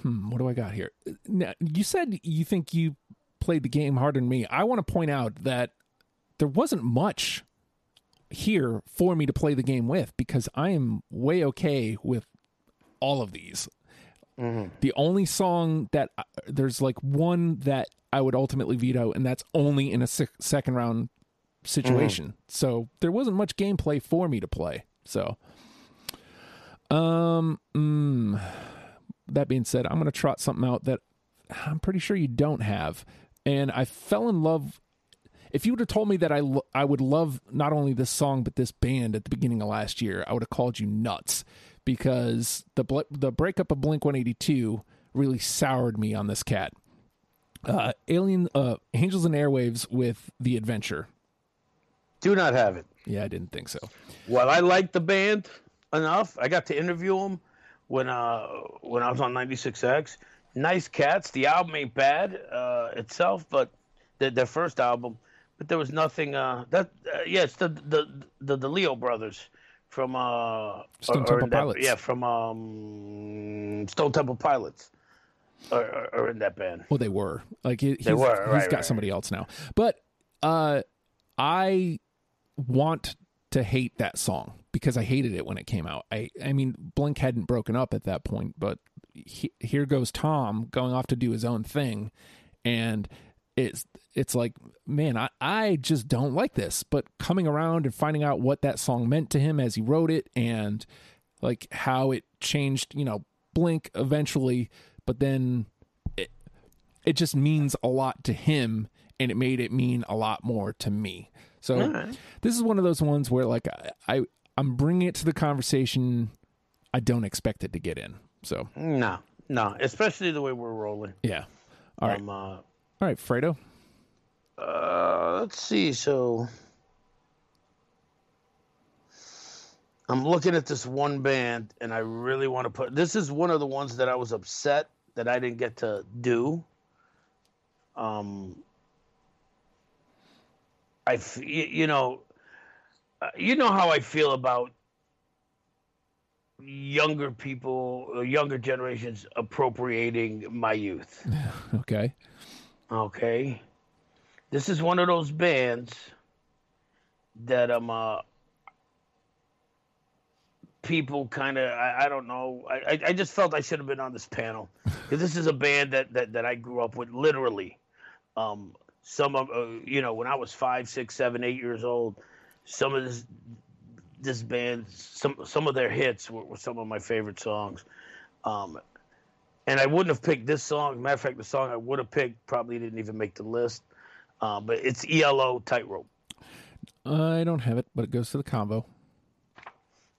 hmm, what do I got here? Now, you said you think you played the game harder than me. I want to point out that there wasn't much here for me to play the game with because I am way okay with all of these. The only song that there's like one that I would ultimately veto, and that's only in a sec- second round situation. So there wasn't much gameplay for me to play. So Um, mm, that being said, I'm going to trot something out that I'm pretty sure you don't have. And I fell in love. If you would have told me that I, lo- I would love not only this song, but this band at the beginning of last year, I would have called you nuts because the, bl- the breakup of Blink 182 really soured me on this cat. Uh, Alien, uh, Angels and Airwaves with The Adventure. Do not have it. Yeah, I didn't think so. Well, I liked the band enough. I got to interview them when uh when I was on 96X. Nice cats. The album ain't bad uh, itself, but their, their first album. But there was nothing. Uh, that uh, yeah, it's the the the, the Leo brothers from uh Stone are Temple in that- Pilots. Yeah, from um Stone Temple Pilots. Or, are, are in that band. Well, they were like he, he's, They were, he's right, got right, somebody else now. But uh, I want to hate that song because I hated it when it came out. I I mean, Blink hadn't broken up at that point, but he, here goes Tom going off to do his own thing, and it's it's like man, I I just don't like this. But coming around and finding out what that song meant to him as he wrote it, and like how it changed, you know, Blink eventually, but then it it just means a lot to him and it made it mean a lot more to me. So Alright. this is one of those ones where like I, I I'm bringing it to the conversation I don't expect it to get in. So, No, no, especially the way we're rolling. yeah. All right. Um, uh, All right, Fredo. Uh, let's see. So I'm looking at this one band, and I really want to put. This is one of the ones that I was upset that I didn't get to do. Um, I, you know, uh, you know how I feel about younger people, uh, younger generations appropriating my youth. [LAUGHS] Okay. Okay. This is one of those bands that um uh people kind of I, I don't know I, I- I just felt I should have been on this panel because this is a band that, that that I grew up with literally um some of uh, you know when I was five six seven eight years old some of this this band some some of their hits were, were some of my favorite songs um and I wouldn't have picked this song. Matter of fact, the song I would have picked probably didn't even make the list. Uh, but it's ELO Tightrope. I don't have it, but it goes to the combo.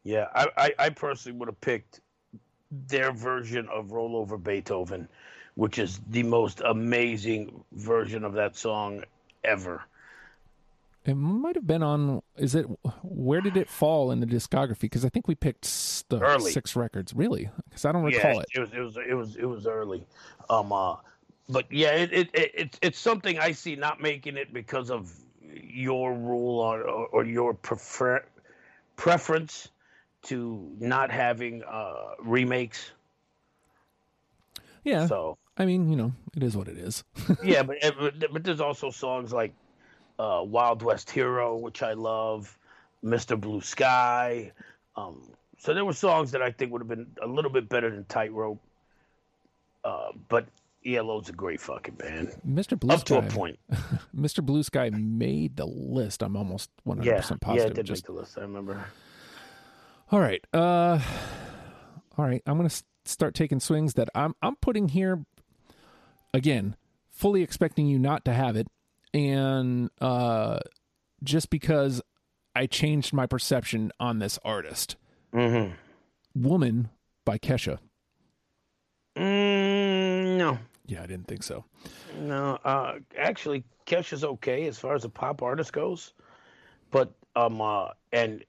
Yeah, I, I, I personally would have picked their version of Rollover Beethoven, which is the most amazing version of that song ever. It might have been on. Is it? Where did it fall in the discography? Because I think we picked the Early. six records. Really? Because I don't yeah, recall it. it was it was it was it was early. Um, uh, but yeah, it, it, it it's it's something I see not making it because of your rule or or, or your prefer preference to not having uh remakes. Yeah. So I mean, you know, it is what it is. [LAUGHS] yeah, but but there's also songs like uh, Wild West Hero, which I love, Mr. Blue Sky. Um, so there were songs that I think would have been a little bit better than Tightrope. Uh, but ELO's a great fucking band. Mr. Blue Sky Up to a point. [LAUGHS] Mr. Blue Sky made the list. I'm almost 100% Yeah, positive. yeah, it did Just make the list. I remember. All right. Uh All right, I'm going to start taking swings that I'm I'm putting here again, fully expecting you not to have it and uh just because I changed my perception on this artist. Mm-hmm. Woman by Kesha. Mm, no, Yeah, I didn't think so. no. Uh, actually, Kesha's okay as far as a pop artist goes, but um, uh, and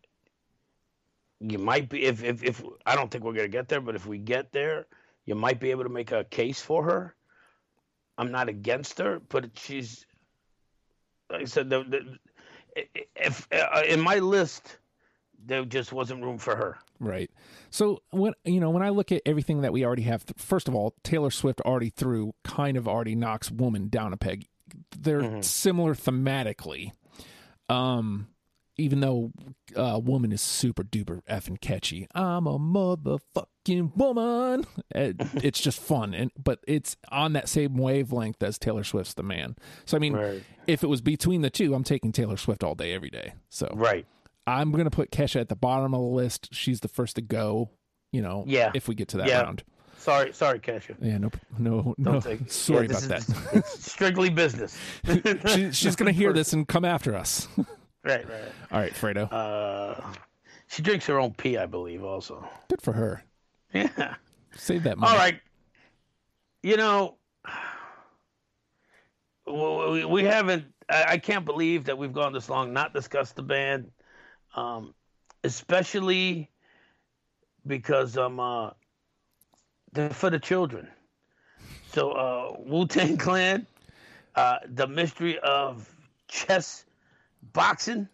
you might be if if if I don't think we're gonna get there, but if we get there, you might be able to make a case for her. I'm not against her, but she's like I said, the, the, if uh, in my list, there just wasn't room for her. Right. So when you know when I look at everything that we already have, first of all, Taylor Swift already threw kind of already knocks woman down a peg. They're similar thematically, um, even though uh, woman is super duper effing catchy. I'm a motherfucking woman. [LAUGHS] It, [LAUGHS] it's just fun, and but it's on that same wavelength as Taylor Swift's the man. So I mean, Right. if it was between the two, I'm taking Taylor Swift all day, every day. So Right. I'm going to put Kesha at the bottom of the list. She's the first to go. You know, Yeah. if we get to that Yeah. round. Sorry, sorry, Kesha. Yeah, no, no, no. Take. [LAUGHS] Sorry yeah, about that. is- it's strictly business. she, she's gonna hear this and come after us. Right, right. All right, Fredo. Uh, she drinks her own pee, I believe, also. Good for her. Yeah. Save that money. All right. You know, we, haven't. I, I can't believe that we've gone this long not discussed the band, um, especially because um, uh, they're for the children. So uh, Wu Tang Clan, uh, the mystery of chess boxing.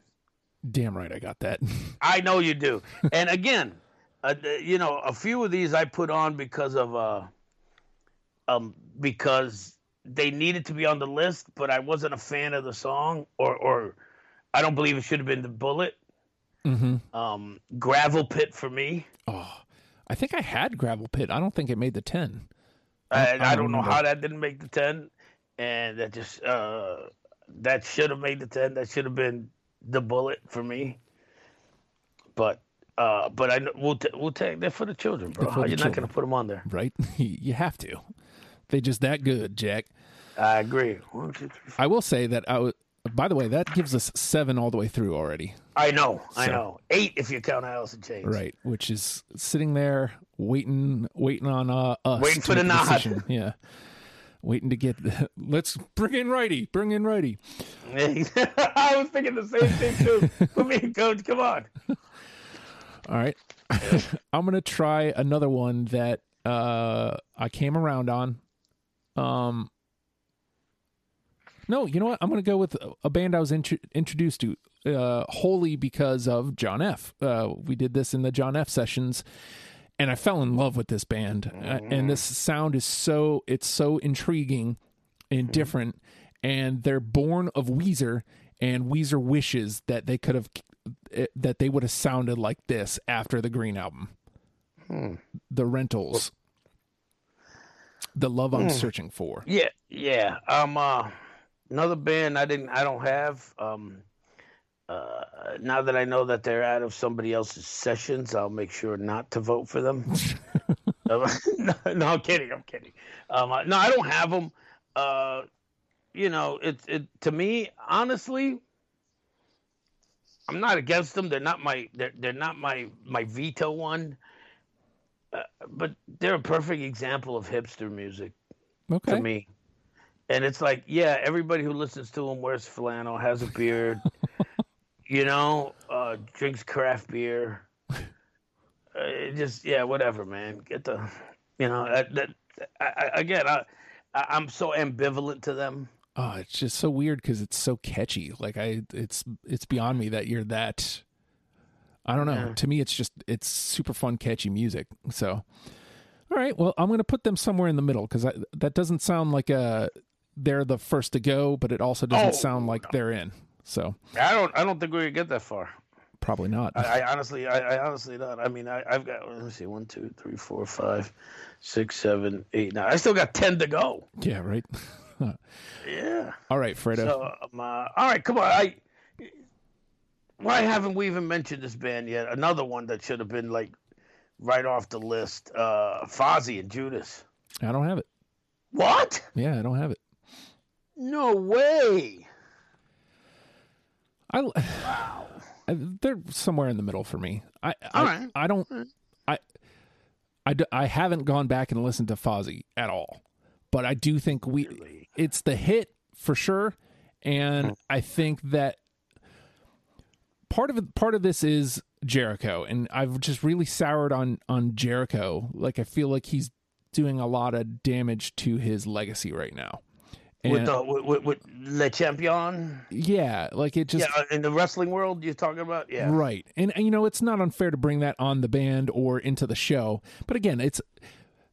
Damn right, I got that. [LAUGHS] I know you do. And again, uh, you know, a few of these I put on because of uh, um, because they needed to be on the list, but I wasn't a fan of the song, or or I don't believe it should have been the Bullet. Mm-hmm. Um, Gravel Pit for me. Oh, I think I had gravel pit. I don't think it made the ten. I, I I, don't know how that didn't make the ten, and that just uh, that should have made the ten. That should have been the Bullet for me. But uh, but I know Wu Wu Tang they're for the children, bro. They're for the you're not gonna put them on there? Right? [LAUGHS] you have to. They just that good, Jack. I agree. One, two, three, four. I will say that I. W- by the way, that gives us seven all the way through already. I know, I know. Eight if you count Alice Chains. Right, which is sitting there waiting, waiting on uh, us. Waiting for the nod. [LAUGHS] Yeah, waiting to get. [LAUGHS] Let's bring in righty. Bring in righty. [LAUGHS] I was thinking the same thing too. [LAUGHS] Put me in, coach. Come on. All right, I'm gonna try another one that uh, I came around on. Um, no, you know what? I'm gonna go with a band I was intro- introduced to uh, wholly because of John F. Uh, we did this in the John F. sessions, and I fell in love with this band. Uh, and this sound is so it's so intriguing and different. And they're born of Weezer, and Weezer wishes that they could have that they would have sounded like this after the Green album. The Rentals. The love I'm searching for. Yeah, yeah. Um, uh, another band I didn't, I don't have. Um, uh, now that I know that they're out of somebody else's sessions, I'll make sure not to vote for them. [LAUGHS] Um, [LAUGHS] no, no, I'm kidding. I'm kidding. Um, uh, no, I don't have them. Uh, you know, it's it to me, honestly. I'm not against them. They're not my. They're they're not my my veto one. Uh, but they're a perfect example of hipster music Okay. to me. And it's like, yeah, everybody who listens to him wears flannel, has a beard, you know, uh, drinks craft beer. [LAUGHS] Uh, just, yeah, whatever, man. Get the, you know, that, that I, I, again, I, I'm so ambivalent to them. Oh, it's just so weird because it's so catchy. Like I, it's it's beyond me that you're that. I don't know. Yeah. To me, it's just it's super fun, catchy music. So, all right. Well, I'm gonna put them somewhere in the middle because that doesn't sound like a they're the first to go, but it also doesn't Oh, sound like they're in. So I don't, I don't think we're gonna get that far. probably not. I, I honestly, I, I honestly not. I mean, I, I've got, let me see, one, two, three, four, five, six, seven, eight, nine. I still got ten to go. yeah. Right. [LAUGHS] Yeah. all right, Fredo. So, um, uh, all right, come on. I why haven't we even mentioned this band yet? Another one that should have been like right off the list. Uh, Fozzy and Judas. I don't have it. What? Yeah, I don't have it. No way. I. Wow. I- they're somewhere in the middle for me. I I, right. I don't I, I I haven't gone back and listened to Fozzy at all, but I do think we Really? it's the hit for sure, and hmm. I think that part of it part of this is Jericho, and I've just really soured on on Jericho. Like I feel like he's doing a lot of damage to his legacy right now. And With the with, with, with Le Champion. yeah, like it just yeah, in the wrestling world, you're talking about. Yeah. Right. And, and you know, it's not unfair to bring that on the band or into the show. But again, it's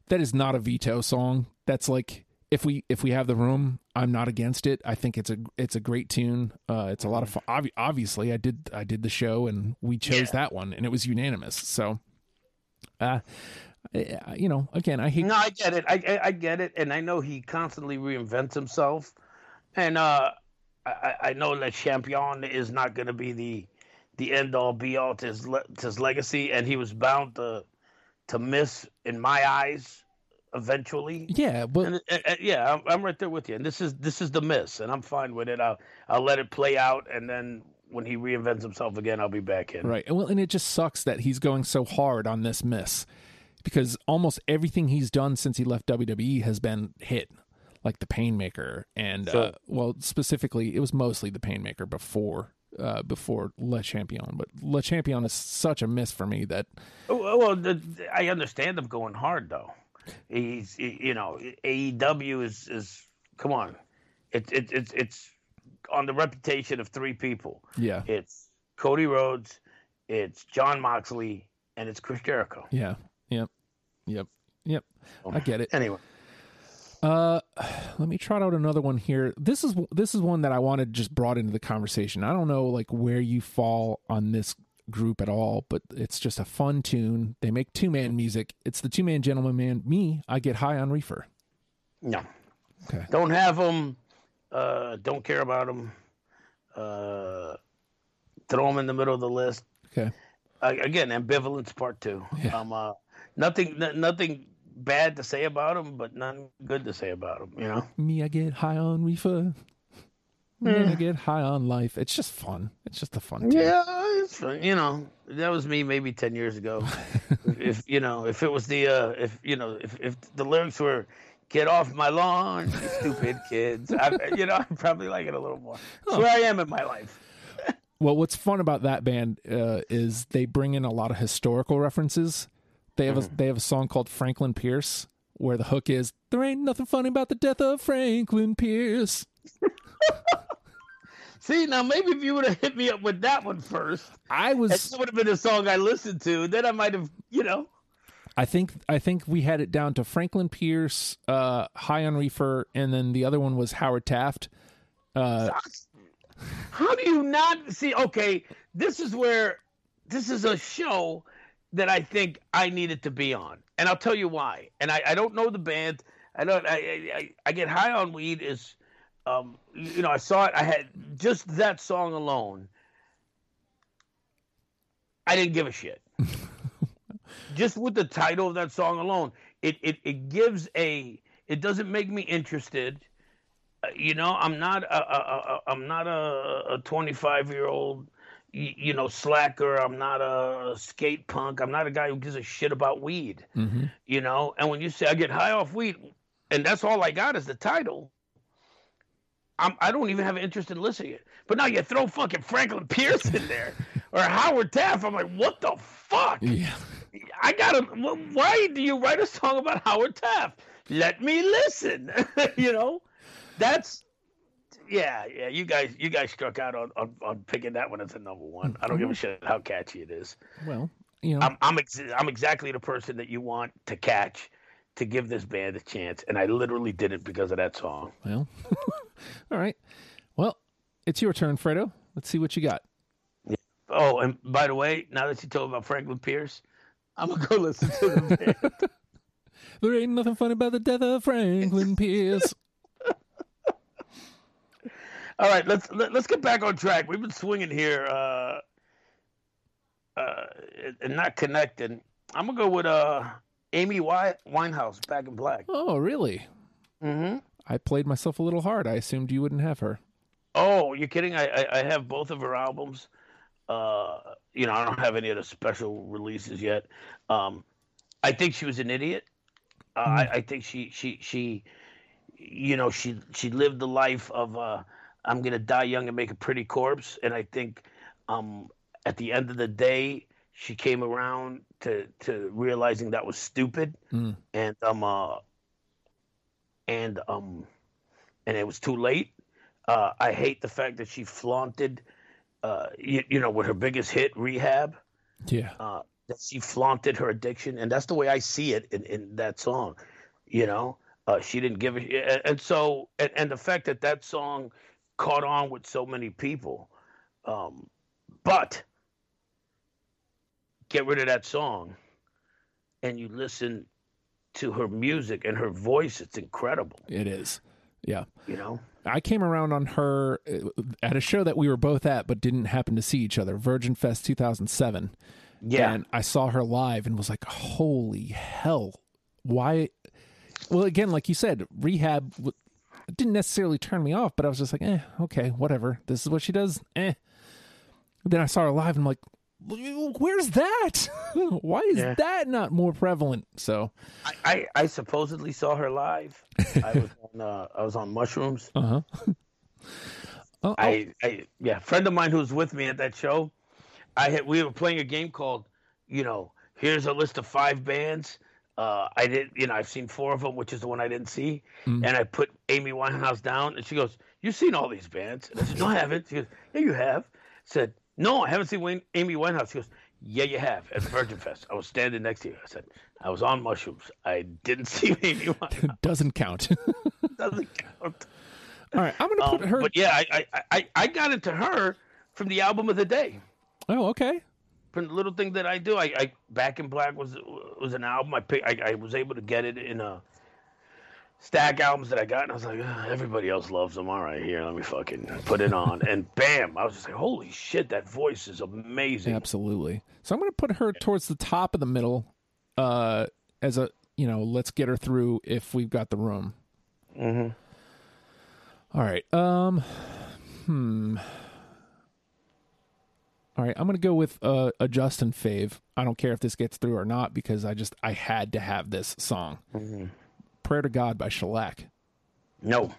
that is not a veto song. That's like if we if we have the room, I'm not against it. I think it's a it's a great tune. Uh it's a lot of fun. Obvi- obviously, I did I did the show and we chose Yeah. that one and it was unanimous. So uh you know, again, I hate No, I get it. I, I get it, and I know he constantly reinvents himself, and uh, I I- know Le Champion is not going to be the the end all be all to his le- to his legacy, and he was bound to to miss in my eyes eventually. Yeah, but And, uh, uh, yeah, I'm, I'm right there with you. And this is this is the miss, and I'm fine with it. I'll I'll let it play out, and then when he reinvents himself again, I'll be back in. Right. And Well, and it just sucks that he's going so hard on this miss because almost everything he's done since he left WWE has been hit, like the Painmaker, and uh, well, specifically, it was mostly the Painmaker before. Uh, before Le Champion, but Le Champion is such a miss for me that Oh, Well, I understand him going hard though. He's you know AEW is is come on, it's it's it's it's on the reputation of three people. yeah, It's Cody Rhodes, it's Jon Moxley, and it's Chris Jericho. yeah, yep, yep, yep. I get it. Anyway, Uh, [SIGHS] let me trot out another one here. This is this is one that I wanted just brought into the conversation. I don't know like where you fall on this group at all, but it's just a fun tune. They make two man music. It's the Two Man Gentlemen Band. Me, I get high on reefer. no, Okay. don't have them. Uh, don't care about them. Uh, throw them in the middle of the list. Okay. uh, again ambivalence part two Yeah. um uh nothing n- nothing bad to say about him but nothing good to say about him you know Me, I get high on reefer. Me, I get high on life. It's just fun. It's just a fun yeah it's fine. you know that was me maybe 10 years ago [LAUGHS] if you know if it was the uh if you know if, if the lyrics were get off my lawn you stupid kids I, you know i probably like it a little more that's where i am in my life Well, what's fun about that band uh, is they bring in a lot of historical references. They have a, they have a song called Franklin Pierce where the hook is "There ain't nothing funny about the death of Franklin Pierce." [LAUGHS] see now maybe if you would have hit me up with that one first I was that would have been a song i listened to then i might have you know I think I think we had it down to Franklin Pierce, uh, High on Reefer, and then the other one was Howard Taft. Uh, How do you not see? Okay, this is where this is a show that I think I needed to be on, and I'll tell you why. And I, I don't know the band. I don't. I, I I get high on weed is, um, you know, I saw it. I had just that song alone. I didn't give a shit. [LAUGHS] just with the title of that song alone, it it it gives a. It doesn't make me interested you know i'm not a, a, a i'm not a, a 25 year old you, know slacker i'm not a skate punk i'm not a guy who gives a shit about weed mhm. you know and when you say i get high off weed and that's all i got is the title I'm, i don't even have an interest in listening to it but now you throw fucking franklin pierce in there or howard taft i'm like what the fuck Yeah, I gotta. Why do you write a song about Howard Taft? Let me listen. [LAUGHS] you know, that's yeah, yeah. You guys, you guys struck out on, on, on picking that one as a number one. I don't give a mm-hmm. shit how catchy it is. well, you know, I'm I'm ex- I'm exactly the person that you want to catch to give this band a chance, and I literally did it because of that song. well, [LAUGHS] all right. Well, it's your turn, Fredo. Let's see what you got. Yeah. Oh, and by the way, now that you told about Franklin Pierce, I'm gonna go listen to the [LAUGHS] band. There ain't nothing funny about the death of Franklin [LAUGHS] Pierce. All right, let's let, let's get back on track. We've been swinging here, uh, uh, and not connecting. I'm gonna go with uh, Amy Winehouse, Back in Black. Oh, really? Mm-hmm. I played myself a little hard. I assumed you wouldn't have her. Oh, you're kidding? I, I I have both of her albums. Uh, you know, I don't have any of the special releases yet. Um, I think she was an idiot. Uh, I, I think she she she, you know, she she lived the life of uh, I'm gonna die young and make a pretty corpse, and I think um, at the end of the day, she came around to to realizing that was stupid, Mm. and um uh, and um, and it was too late. Uh, I hate the fact that she flaunted, uh, you, you know, with her biggest hit, Rehab, Yeah. uh, that she flaunted her addiction. And that's the way I see it in, in that song. You know, uh, she didn't give a and, and so, and, and the fact that that song caught on with so many people. Um, but get rid of that song and you listen to her music and her voice, it's incredible, It is. Yeah. you know? I came around on her uh, at a show that we were both at but didn't happen to see each other, Virgin Fest 2007. Yeah. And I saw her live and was like, holy hell. Why? Well, again, like you said, rehab w- didn't necessarily turn me off, but I was just like, eh, okay, whatever. This is what she does. Eh. Then I saw her live and I'm like, where's that? [LAUGHS] Why is Yeah. that not more prevalent? So, I, I, I supposedly saw her live. I was [LAUGHS] on uh, I was on mushrooms. uh huh. oh, I, I yeah, friend of mine who was with me at that show. I had we were playing a game called, you know, here's a list of five bands. Uh, I did, you know, I've seen four of them, which is the one I didn't see, Mm. and I put Amy Winehouse down, and she goes, "You've seen all these bands?" And I said, "No, I haven't." She goes, "Yeah, you have." I said, "No, I haven't seen Wayne, Amy Winehouse." She goes, "Yeah, you have." At Virgin Fest, I was standing next to you. I said, "I was on mushrooms. I didn't [LAUGHS] see Amy Winehouse." doesn't count. [LAUGHS] Doesn't count. All right, I'm gonna Um, put her. But yeah, I, I, I, I got into her from the album of the day. oh, okay. Little thing that I do, I, I Back in Black was was an album. I pick, I, I was able to get it in a stack albums that I got, and I was like, "Ugh, everybody else loves them. All right, here, let me fucking put it on, and [LAUGHS] bam! I was just like, holy shit, that voice is amazing. Absolutely. So I'm going to put her towards the top of the middle, uh, as a you know, let's get her through if we've got the room. Mm-hmm. All right. Um. Hmm. All right. I'm going to go with uh, a Justin fave. I don't care if this gets through or not because I just I had to have this song. hmm "Prayer to God" by Shellac. No,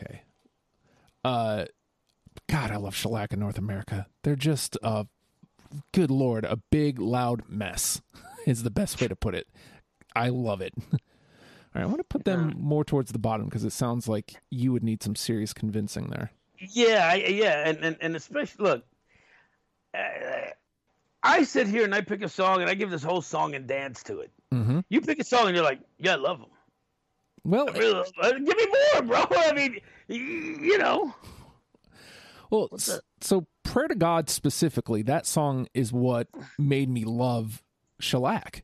Okay. Uh, God, I love Shellac in North America. They're just uh, good lord, a big loud mess [LAUGHS] is the best way to put it. I love it. [LAUGHS] All right, I want to put them more towards the bottom because it sounds like you would need some serious convincing there. yeah, I, yeah, and, and and especially look, I sit here and I pick a song and I give this whole song and dance to it. Mm-hmm. You pick a song and you're like, yeah, I love them. Well, really love- uh, give me more, bro. [LAUGHS] I mean, you know. well, What's s- that? so "Prayer to God" specifically, that song is what made me love Shellac.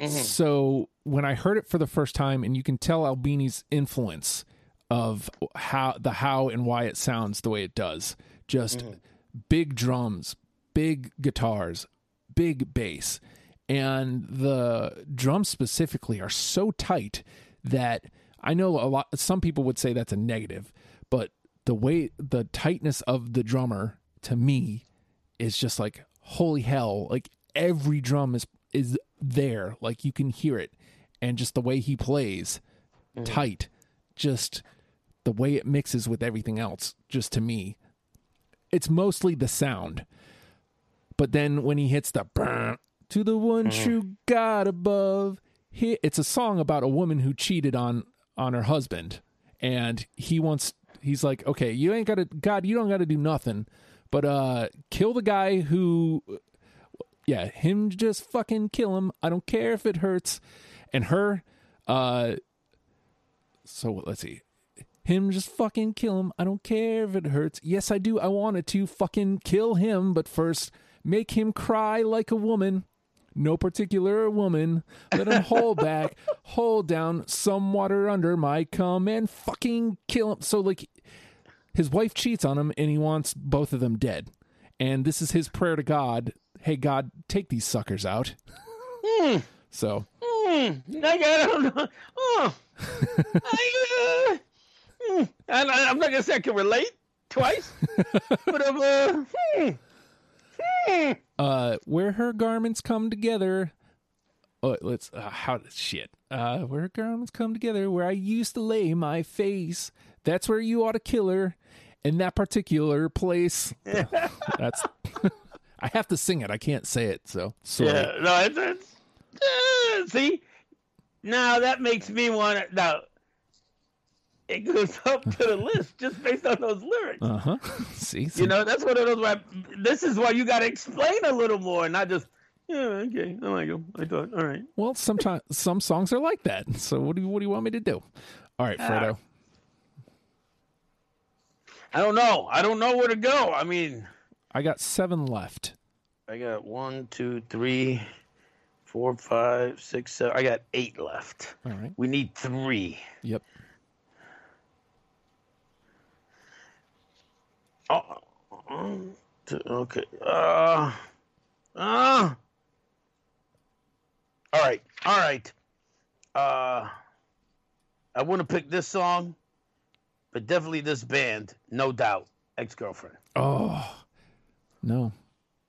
Mm-hmm. So when I heard it for the first time, and you can tell Albini's influence of how the how and why it sounds the way it does, just big drums, big guitars, big bass, and the drums specifically are so tight that I know a lot. Some people would say that's a negative, but the way the tightness of the drummer to me is just like holy hell like every drum is is there. Like you can hear it. And just the way he plays mm-hmm. tight just the way it mixes with everything else just to me it's mostly the sound but then when he hits the to the one true god above he, it's a song about a woman who cheated on on her husband. And he wants he's like okay you ain't gotta god you don't gotta do nothing but uh kill the guy who yeah him just fucking kill him. I don't care if it hurts. And her uh so let's see. Him just fucking kill him. I don't care if it hurts. Yes i do. I wanted to fucking kill him but first make him cry like a woman no particular woman. Let him hold back, hold down some water under my cum and fucking kill him. So like his wife cheats on him and he wants both of them dead. And this is his prayer to God. Hey God, take these suckers out. So Hmm, I, don't know. Oh, I, uh, hmm, and I, I'm not gonna say I can relate twice, but um, uh, hmm, hmm. [LAUGHS] uh where her garments come together. Oh let's uh, how shit. Uh where her garments come together where i used to lay my face. That's where you ought to kill her. In that particular place. [LAUGHS] That's [LAUGHS] i have to sing it. I can't say it so sorry. Yeah, no, it's, it's uh, see, now that makes me want to. Now, it goes [LAUGHS] up to the list just based on those lyrics. uh-huh [LAUGHS] see you know, that's one of those. Where I, this is why you got to explain a little more, and not just. Yeah, okay, I like them. I thought, all right. well sometimes some songs are like that so what do you what do you want me to do all right fredo I don't know. I don't know where to go. I mean, i got seven left I got one, two, three, four, five, six, seven. I got eight left. all right We need three. yep Oh, um, okay. Uh, Uh, all right, all right. Uh, I wouldn't pick this song, but definitely this band, no doubt. Ex girlfriend. Oh, no.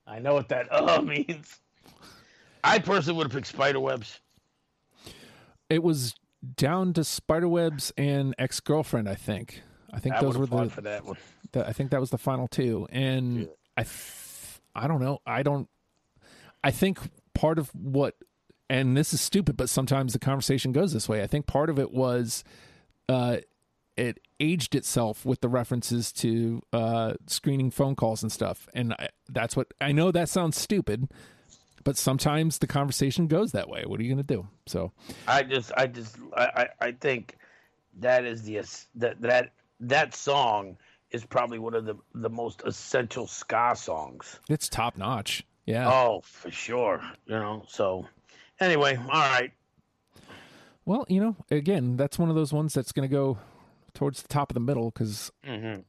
I know what that [LAUGHS] uh means. I personally would have picked Spiderwebs. It was down to Spiderwebs and ex girlfriend. I think. I think I those were the, for that one. The. I think that was the final two, and Yeah. I. Th- I don't know. I don't. I think part of what, and this is stupid, but sometimes the conversation goes this way. I think part of it was, uh, it aged itself with the references to uh, screening phone calls and stuff, and I, that's what I know. That sounds stupid, but sometimes the conversation goes that way. What are you going to do? So I just, I just, I, I, I think that is the that that that song is probably one of the the most essential ska songs. it's top notch. Yeah. Oh, for sure. You know. So, anyway, all right. Well, you know, again, that's one of those ones that's going to go towards the top of the middle because. Mm-hmm.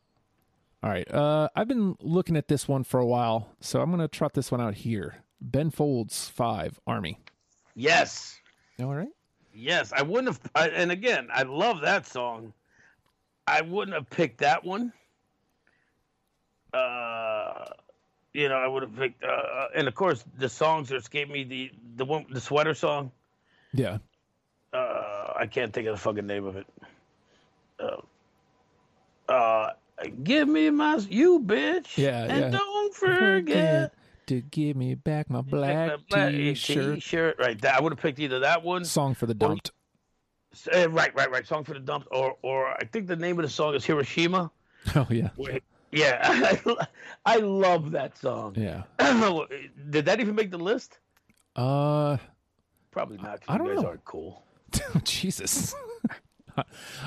All right, uh, I've been looking at this one for a while, so I'm going to trot this one out here. Ben Folds Five Army. Yes. All right. Yes, I wouldn't have. I, and again, I love that song. I wouldn't have picked that one. Uh, you know, I would have picked. Uh, and of course, the songs that escaped me the the one the sweater song. Yeah. Uh, I can't think of the fucking name of it. Uh, uh, give me my you bitch. Yeah, and yeah. don't [LAUGHS] forget. to give me back my black, black t-shirt. T-shirt. Right. That, I would have picked either that one. Song for the dumped. Uh, right, right, right. Song for the dumped, or or I think the name of the song is Hiroshima. [LAUGHS] Oh yeah, Wait, yeah, I, [LAUGHS] I love that song. yeah. [CLEARS THROAT] Did that even make the list? Uh, Probably not. 'cause I don't you guys know. aren't cool. [LAUGHS] Jesus. [LAUGHS]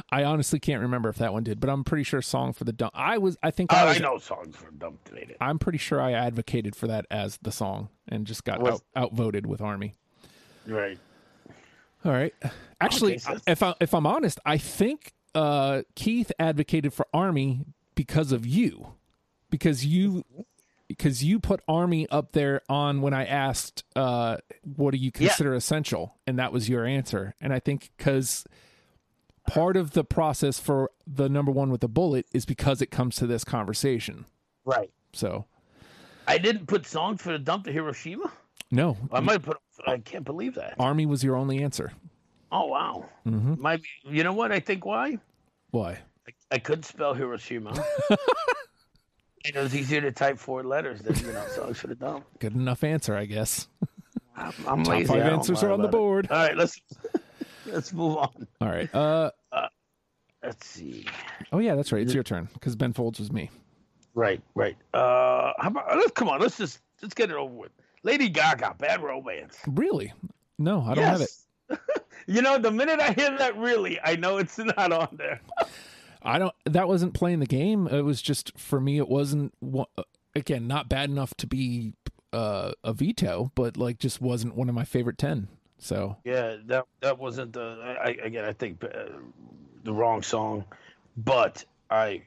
I honestly can't remember if that one did, but I'm pretty sure "Song for the Dump." I was, I think I I, was, I know songs for dump made. I'm pretty sure I advocated for that as the song and just got out, outvoted with Army. Right. All right. Actually, Okay, so- if I if I'm honest, I think uh, Keith advocated for Army because of you, because you because you put Army up there on when I asked, uh, "What do you consider essential?" and that was your answer. And I think because part of the process for the number one with a bullet is because it comes to this conversation. Right. So I didn't put songs for the dump to Hiroshima. no, I might have put. I can't believe that. Army was your only answer. Oh wow. Mm-hmm. Be, you know what? I think why Why? I, couldn't spell Hiroshima. [LAUGHS] it was easier to type four letters than you know so I should have done. Good enough answer, I guess. I'm, I'm Top lazy. five answers are on the about it. board. All right, let's [LAUGHS] let's move on. All right. Uh, Let's see. Oh yeah, that's right. It's your turn because Ben Folds was me. Right, right. Uh, how about let's come on. Let's just let's get it over with. Lady Gaga, Bad Romance. Really? No, I don't have it. [LAUGHS] You know, the minute I hear that, really, I know it's not on there. I don't. That wasn't playing the game. It was just for me. It wasn't again not bad enough to be uh, a veto, but like just wasn't one of my favorite ten. So Yeah, that that wasn't the. I, I- again, I think uh, the wrong song, but I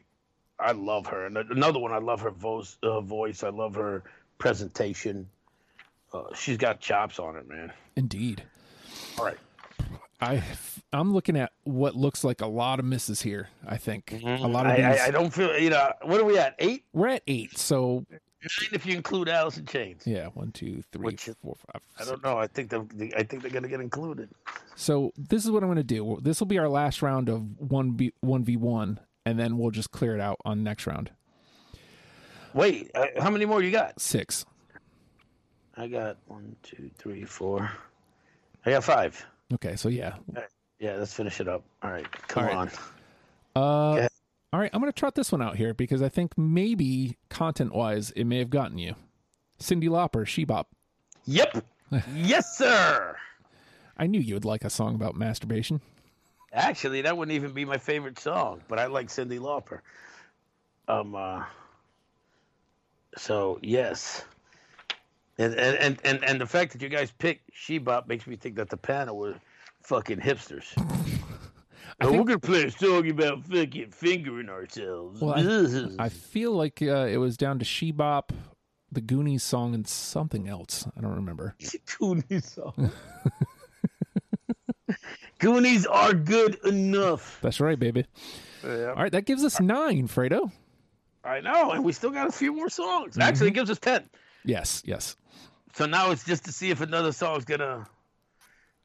I love her. And another one, I love her voice. Uh, voice. I love her presentation. Uh, she's got chops on it, man. indeed, All right. I I'm looking at what looks like a lot of misses here. I think a lot of Mm-hmm. I, these. I, I don't feel. You know, what are we at? Eight, we're at eight. So nine, if you include Alice in Chains. yeah, one, two, three, Which- four, five. I don't know. I think they I think they're gonna get included. So this is what I'm going to do. This will be our last round of one v one v one, and then we'll just clear it out on next round. Wait, uh, how many more you got? Six. I got one, two, three, four. I got five. Okay, so yeah. Yeah, let's finish it up. All right, come All right. on. Uh, all right, I'm going to trot this one out here because I think maybe content wise it may have gotten you. Cyndi Lauper, She Bop. Yep. [LAUGHS] yes, sir. I knew you would like a song about masturbation. Actually, that wouldn't even be my favorite song, but I like Cyndi Lauper. Um. Uh, so yes, and and, and and the fact that you guys picked Shebop makes me think that the panel were fucking hipsters. [LAUGHS] I Oh, think- we're gonna play a song about fucking fingering ourselves. Well, I, [LAUGHS] I feel like uh, it was down to She Bop, the Goonies song and something else. I don't remember. [LAUGHS] Goonies song. Goonies are good enough. That's right, baby. Yeah. All right, that gives us nine, Fredo. I know, and we still got a few more songs. Actually, it gives us ten. Yes, yes. So now it's just to see if another song's gonna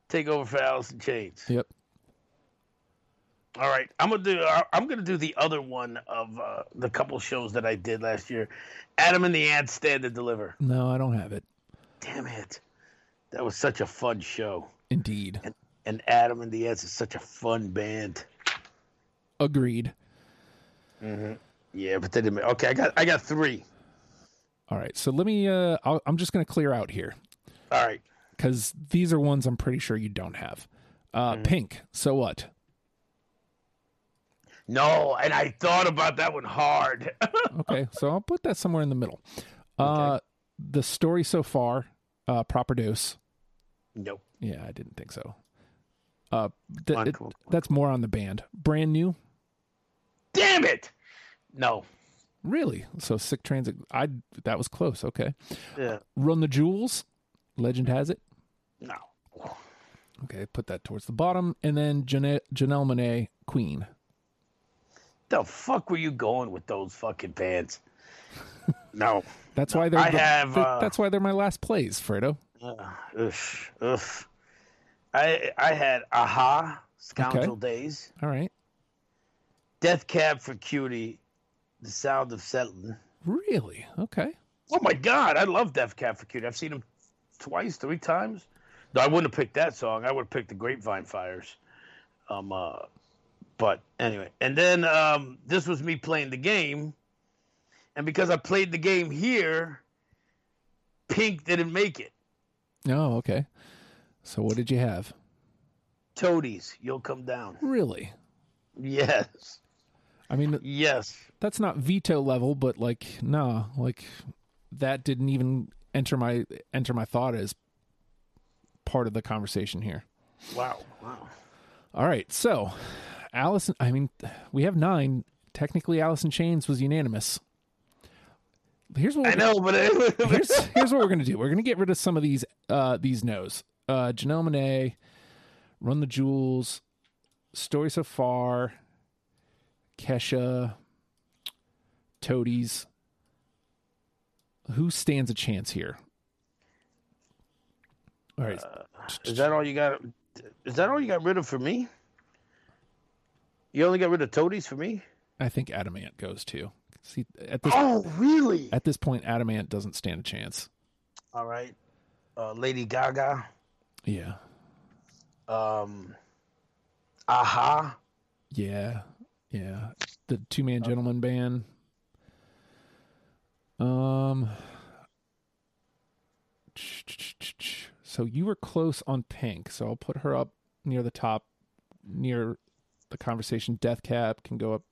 take over for Alice in Chains. Yep. All right, I'm gonna do. uh, I'm gonna do the other one of uh, the couple shows that I did last year. Adam and the Ants Stand and Deliver. No, I don't have it. Damn it, that was such a fun show. Indeed. And, and Adam and the Ants is such a fun band. Agreed. Yeah, but they didn't. Okay, I got. I got three. All right. So let me uh I'll, I'm just going to clear out here All right. cuz these are ones I'm pretty sure you don't have. Uh Pink. So what? No, and I thought about that one hard. [LAUGHS] Okay. so I'll put that somewhere in the middle. Uh the story so far uh proper dose. nope. Yeah, I didn't think so. Uh th- it- that's more on the band. Brand new? Damn it. No. Really? So sick transit I that was close. Okay. Yeah. Run the Jewels. Legend has it. No. Okay, put that towards the bottom and then Janelle, Janelle Monae Queen. The fuck were you going with those fucking bands? [LAUGHS] no. That's why they're I the- have, uh, that's why they're my last plays, Fredo. Uh, ugh, ugh. I I had Aha, Scoundrel Days, All right. Death Cab for Cutie, The Sound of Settling. Really? Okay. Oh my God, I love Death Cab for Cutie. I've seen them twice, three times. No, I wouldn't have picked that song. I would have picked the Grapevine Fires. Um, uh, but anyway, and then um, this was me playing the game, and because I played the game here, Pink didn't make it. Oh, okay. So what did you have? Toadies, you'll come down. Really? Yes, I mean, yes. that's not veto level, but like, no, like that didn't even enter my enter my thought as part of the conversation here. Wow, wow. All right. So, Allison, I mean, we have nine. Technically, Alice in Chains was unanimous. Here's what we're I know, but [LAUGHS] here's here's what we're gonna do. We're gonna get rid of some of these uh these no's. Uh Janelle Monae, Run the Jewels, Story So Far, Kesha, Toadies. Who stands a chance here? All right. is that all you got? Is that all you got rid of for me? You only got rid of Toadies for me? I think Adam Ant goes too. See at this Oh, really? at this point Adam Ant doesn't stand a chance. All right. Uh, Lady Gaga. Yeah. Um, Aha. Yeah, yeah. The two man uh, gentleman band. Um. So you were close on Pink, so I'll put her up near the top, near the conversation. Death Cab can go up.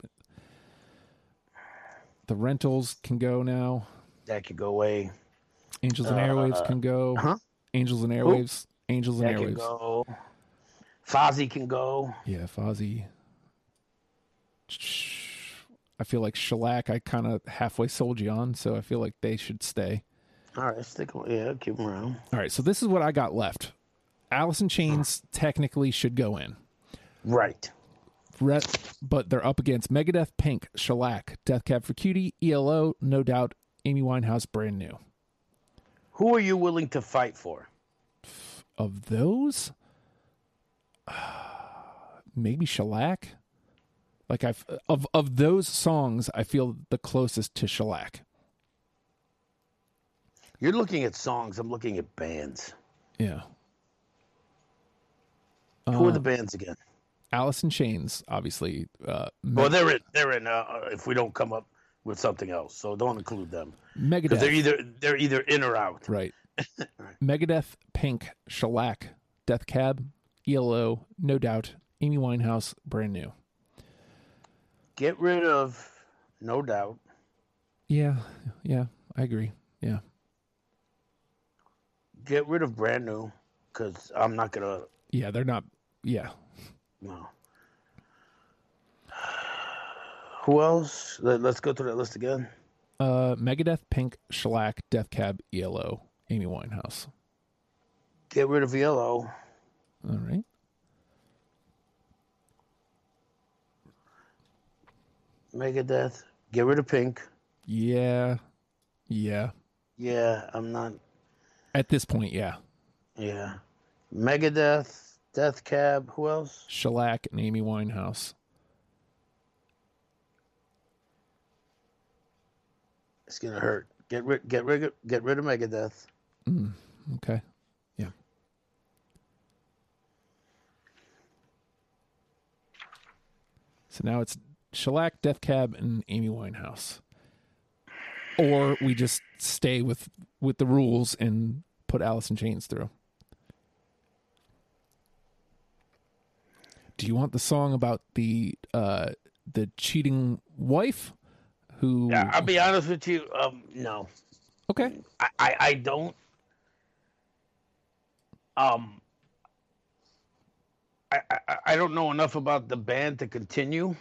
The rentals can go now. That could go away. Angels and Airwaves can go. huh? Angels and Airwaves. Angels and That can Airwaves. go. Fozzy can go. Yeah, Fozzy. I feel like Shellac, I kind of halfway sold you on, so I feel like they should stay. All right, stick them. Yeah, keep them around. All right, so this is what I got left. Alice in Chains technically should go in, Right. But they're up against Megadeth, Pink, Shellac, Death Cab for Cutie, ELO, No Doubt, Amy Winehouse, brand new. Who are you willing to fight for? Of those, [SIGHS] maybe Shellac. Like I've of of those songs, I feel the closest to Shellac. You're looking at songs. I'm looking at bands. Yeah. Who Uh, are the bands again? Alice in Chains, obviously. Uh, Me- Well, they're in. They're in. Uh, if we don't come up with something else, so don't include them Megadeth, they're either they're either in or out. right? [LAUGHS] Megadeth, Pink, Shellac, Death Cab, ELO, No Doubt, Amy Winehouse, brand new. Get rid of, no doubt. Yeah, yeah, I agree. Yeah, Get rid of brand new because I'm not gonna. yeah, they're not. Yeah, No. [SIGHS] Who else? Let, us go through that list again. Uh, Megadeth, Pink, Shellac, Death Cab, ELO, Amy Winehouse. Get rid of ELO. All right. Megadeth. Get rid of pink. Yeah. Yeah. Yeah, I'm not. At this point, yeah. Yeah. Megadeth. Death Cab. Who else? Shellac and Amy Winehouse. It's gonna hurt. Get rid. Get rid. Get rid of Megadeth. Mm, okay. Yeah. So now it's Shellac, Death Cab, and Amy Winehouse. Or we just stay with with the rules and put Alice in Chains through. Do you want the song about the uh the cheating wife who Yeah, I'll be honest with you. Um, no, Okay. I, I, I don't. Um, I, I, I don't know enough about the band to continue.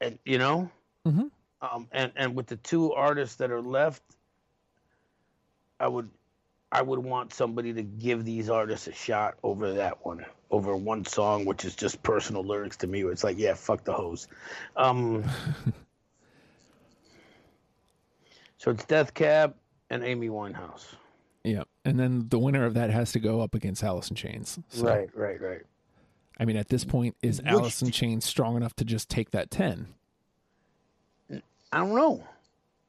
And you know, Mhm. um, and and with the two artists that are left, I would, I would want somebody to give these artists a shot over that one, over one song, which is just personal lyrics to me. Where it's like, yeah, fuck the hose. Um, [LAUGHS] so it's Death Cab and Amy Winehouse. Yeah. And then the winner of that has to go up against Alice in Chains. So, Right, right, right. I mean, at this point, is Which Alice in Chains strong enough to just take that 10? I don't know.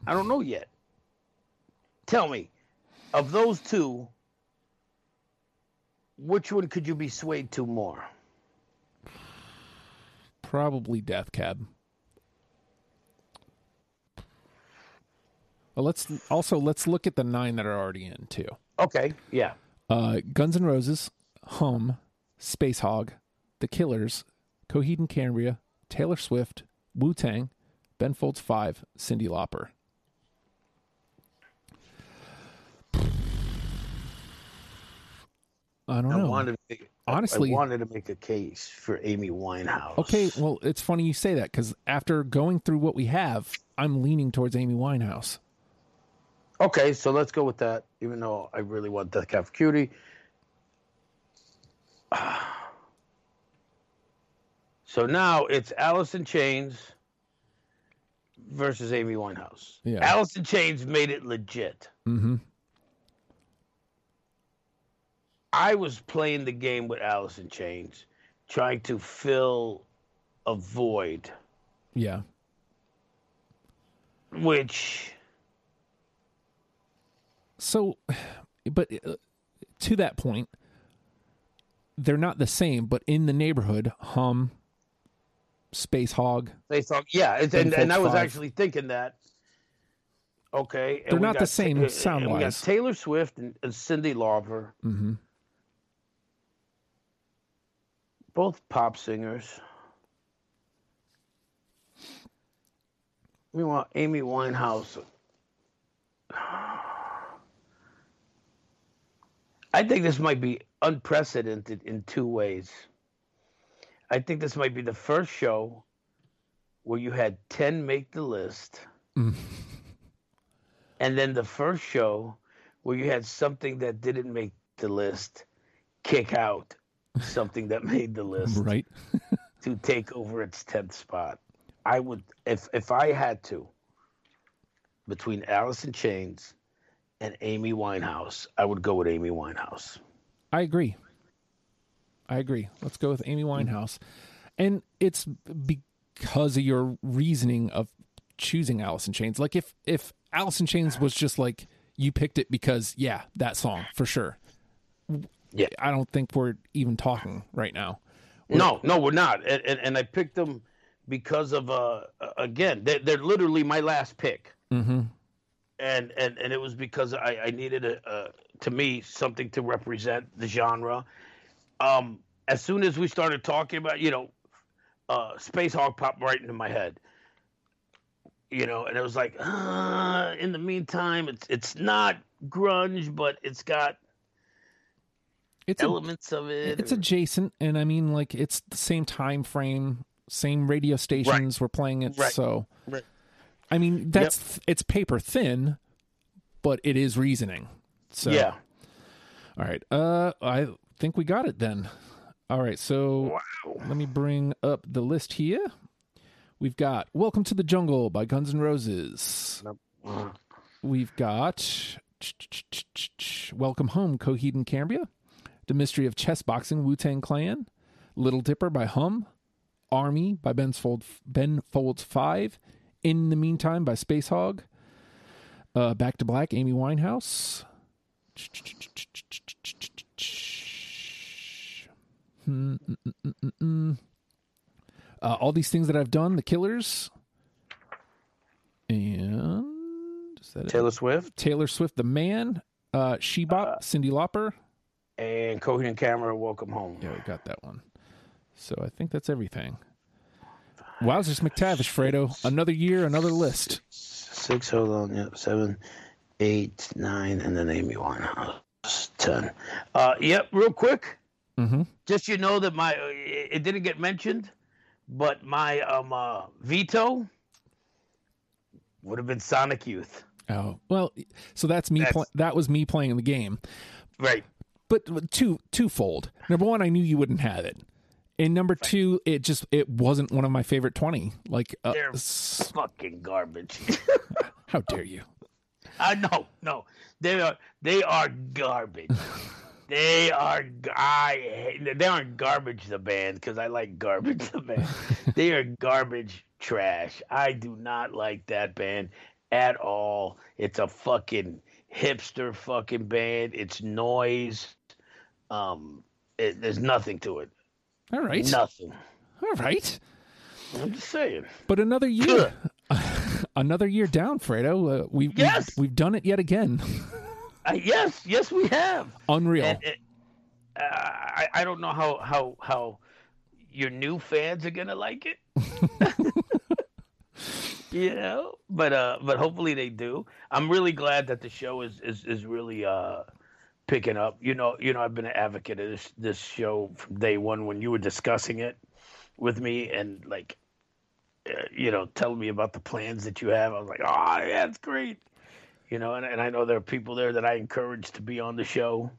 I don't know yet. Tell me, of those two, which one could you be swayed to more? Probably Death Cab. Well, let's also let's look at the nine that are already in too. Okay, yeah. Uh, Guns N' Roses, Hum, Spacehog, The Killers, Coheed and Cambria, Taylor Swift, Wu Tang, Ben Folds Five, Cyndi Lauper. [SIGHS] I don't I know. wanted to make, Honestly- I wanted to make a case for Amy Winehouse. Okay, well, it's funny you say that because after going through what we have, I'm leaning towards Amy Winehouse. Okay, so let's go with that. Even though I really want Death Cab Cutie. [SIGHS] So now it's Alice in Chains versus Amy Winehouse. Yeah. In Chains made it legit. Mm-hmm. I was playing the game with Alice in Chains, trying to fill a void, Yeah. which So, but uh, to that point, they're not the same, but in the neighborhood, Hum, Spacehog, they thought, yeah, it's, and, and I was actually thinking that. Okay, and They're we not the got same sound and We got. Taylor Swift and, and Cyndi Lauper, mm-hmm. both pop singers. Meanwhile, Amy Winehouse. I think this might be unprecedented in two ways. I think this might be the first show where you had 10 make the list, Mm. [LAUGHS] and then the first show where you had something that didn't make the list kick out something that made the list [LAUGHS] right? [LAUGHS] to take over its 10th spot. I would, if if I had to, between Alice in Chains and Amy Winehouse, I would go with Amy Winehouse. I agree. I agree. Let's go with Amy Winehouse. And it's because of your reasoning of choosing Alice in Chains. Like if if Alice in Chains was just like you picked it because yeah, that song for sure. Yeah. I don't think we're even talking right now. No, no, we're not. And, and, and I picked them because of uh again, they're, they're literally my last pick. Mm-hmm. and and and it was because I, I needed a, a to me something to represent the genre. Um, as soon as we started talking about you know, uh, Spacehog popped right into my head. You know, and it was like, uh, in the meantime, it's it's not grunge, but it's got It's a, elements of it. it's adjacent, and I mean like it's the same time frame, same radio stations were playing it. Right. So Right. I mean, that's it's paper thin, but it is reasoning. So Yeah. All right. Uh, I think we got it then. All right. So Wow. let me bring up the list here. We've got "Welcome to the Jungle" by Guns N' Roses. We've got "Welcome Home" Coheed and Cambria. The Mystery of Chess Boxing Wu Tang Clan. Little Dipper by Hum. Army by Ben Folds, ben Folds Five. In the Meantime by Spacehog. Uh, Back to Black, Amy Winehouse. Hmm, mm, mm, mm, mm, mm. Uh, all these things that I've done, The Killers, and is that it? Taylor Swift Taylor Swift, The Man, uh, Shebop, Cyndi Lauper. and Coheed and Cambria, Welcome Home. Yeah, we got that one. So I think that's everything. Wowzers McTavish, Fredo. Another year, another list. Six, hold on, yep, seven, eight, nine, and then Amy Winehouse, ten. Uh, yep, real quick, Mm-hmm. just you know that my it didn't get mentioned, but my um uh, veto would have been Sonic Youth. Oh well, so that's me. That's- Pl- that was me playing the game. Right. but two twofold. Number one, I knew you wouldn't have it, and number two, it just it wasn't one of my favorite twenty. Like, uh, They're s- fucking garbage. [LAUGHS] how dare you? I know, no, they are they are garbage. [LAUGHS] they are. I hate, they aren't garbage the band because I like garbage the band. [LAUGHS] they are garbage trash. I do not like that band at all. It's a fucking hipster fucking band. It's noise. Um, it, there's nothing to it. All right, Nothing. all right. I'm just saying. But another year, [LAUGHS] [LAUGHS] another year down, Fredo. Uh, we Yes! we've, we've done it yet again. Uh, yes, yes, we have. Unreal. And it, uh, I I don't know how how how your new fans are gonna like it. [LAUGHS] you know, but uh, but hopefully they do. I'm really glad that the show is is is really uh picking up. You know, you know, I've been an advocate of this this show from day one when you were discussing it with me and like. Uh, you know, telling me about the plans that you have. I was like, oh, yeah, that's great. You know, and, and I know there are people there that I encourage to be on the show.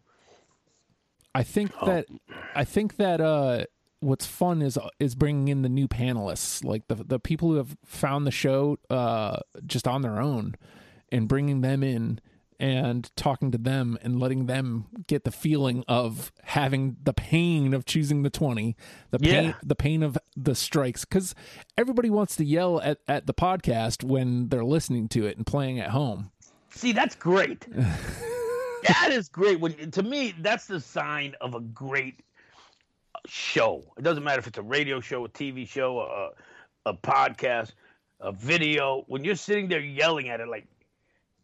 I think Oh. that I think that uh, what's fun is is bringing in the new panelists, like the the people who have found the show uh, just on their own, and bringing them in and talking to them and letting them get the feeling of having the pain of choosing the 20 the pain Yeah. the pain of the strikes cuz everybody wants to yell at at the podcast when they're listening to it and playing at home See, that's great. [LAUGHS] that is great. When, to me, that's the sign of a great show. It doesn't matter if it's a radio show, a TV show, a, a podcast, a video. When you're sitting there yelling at it, like,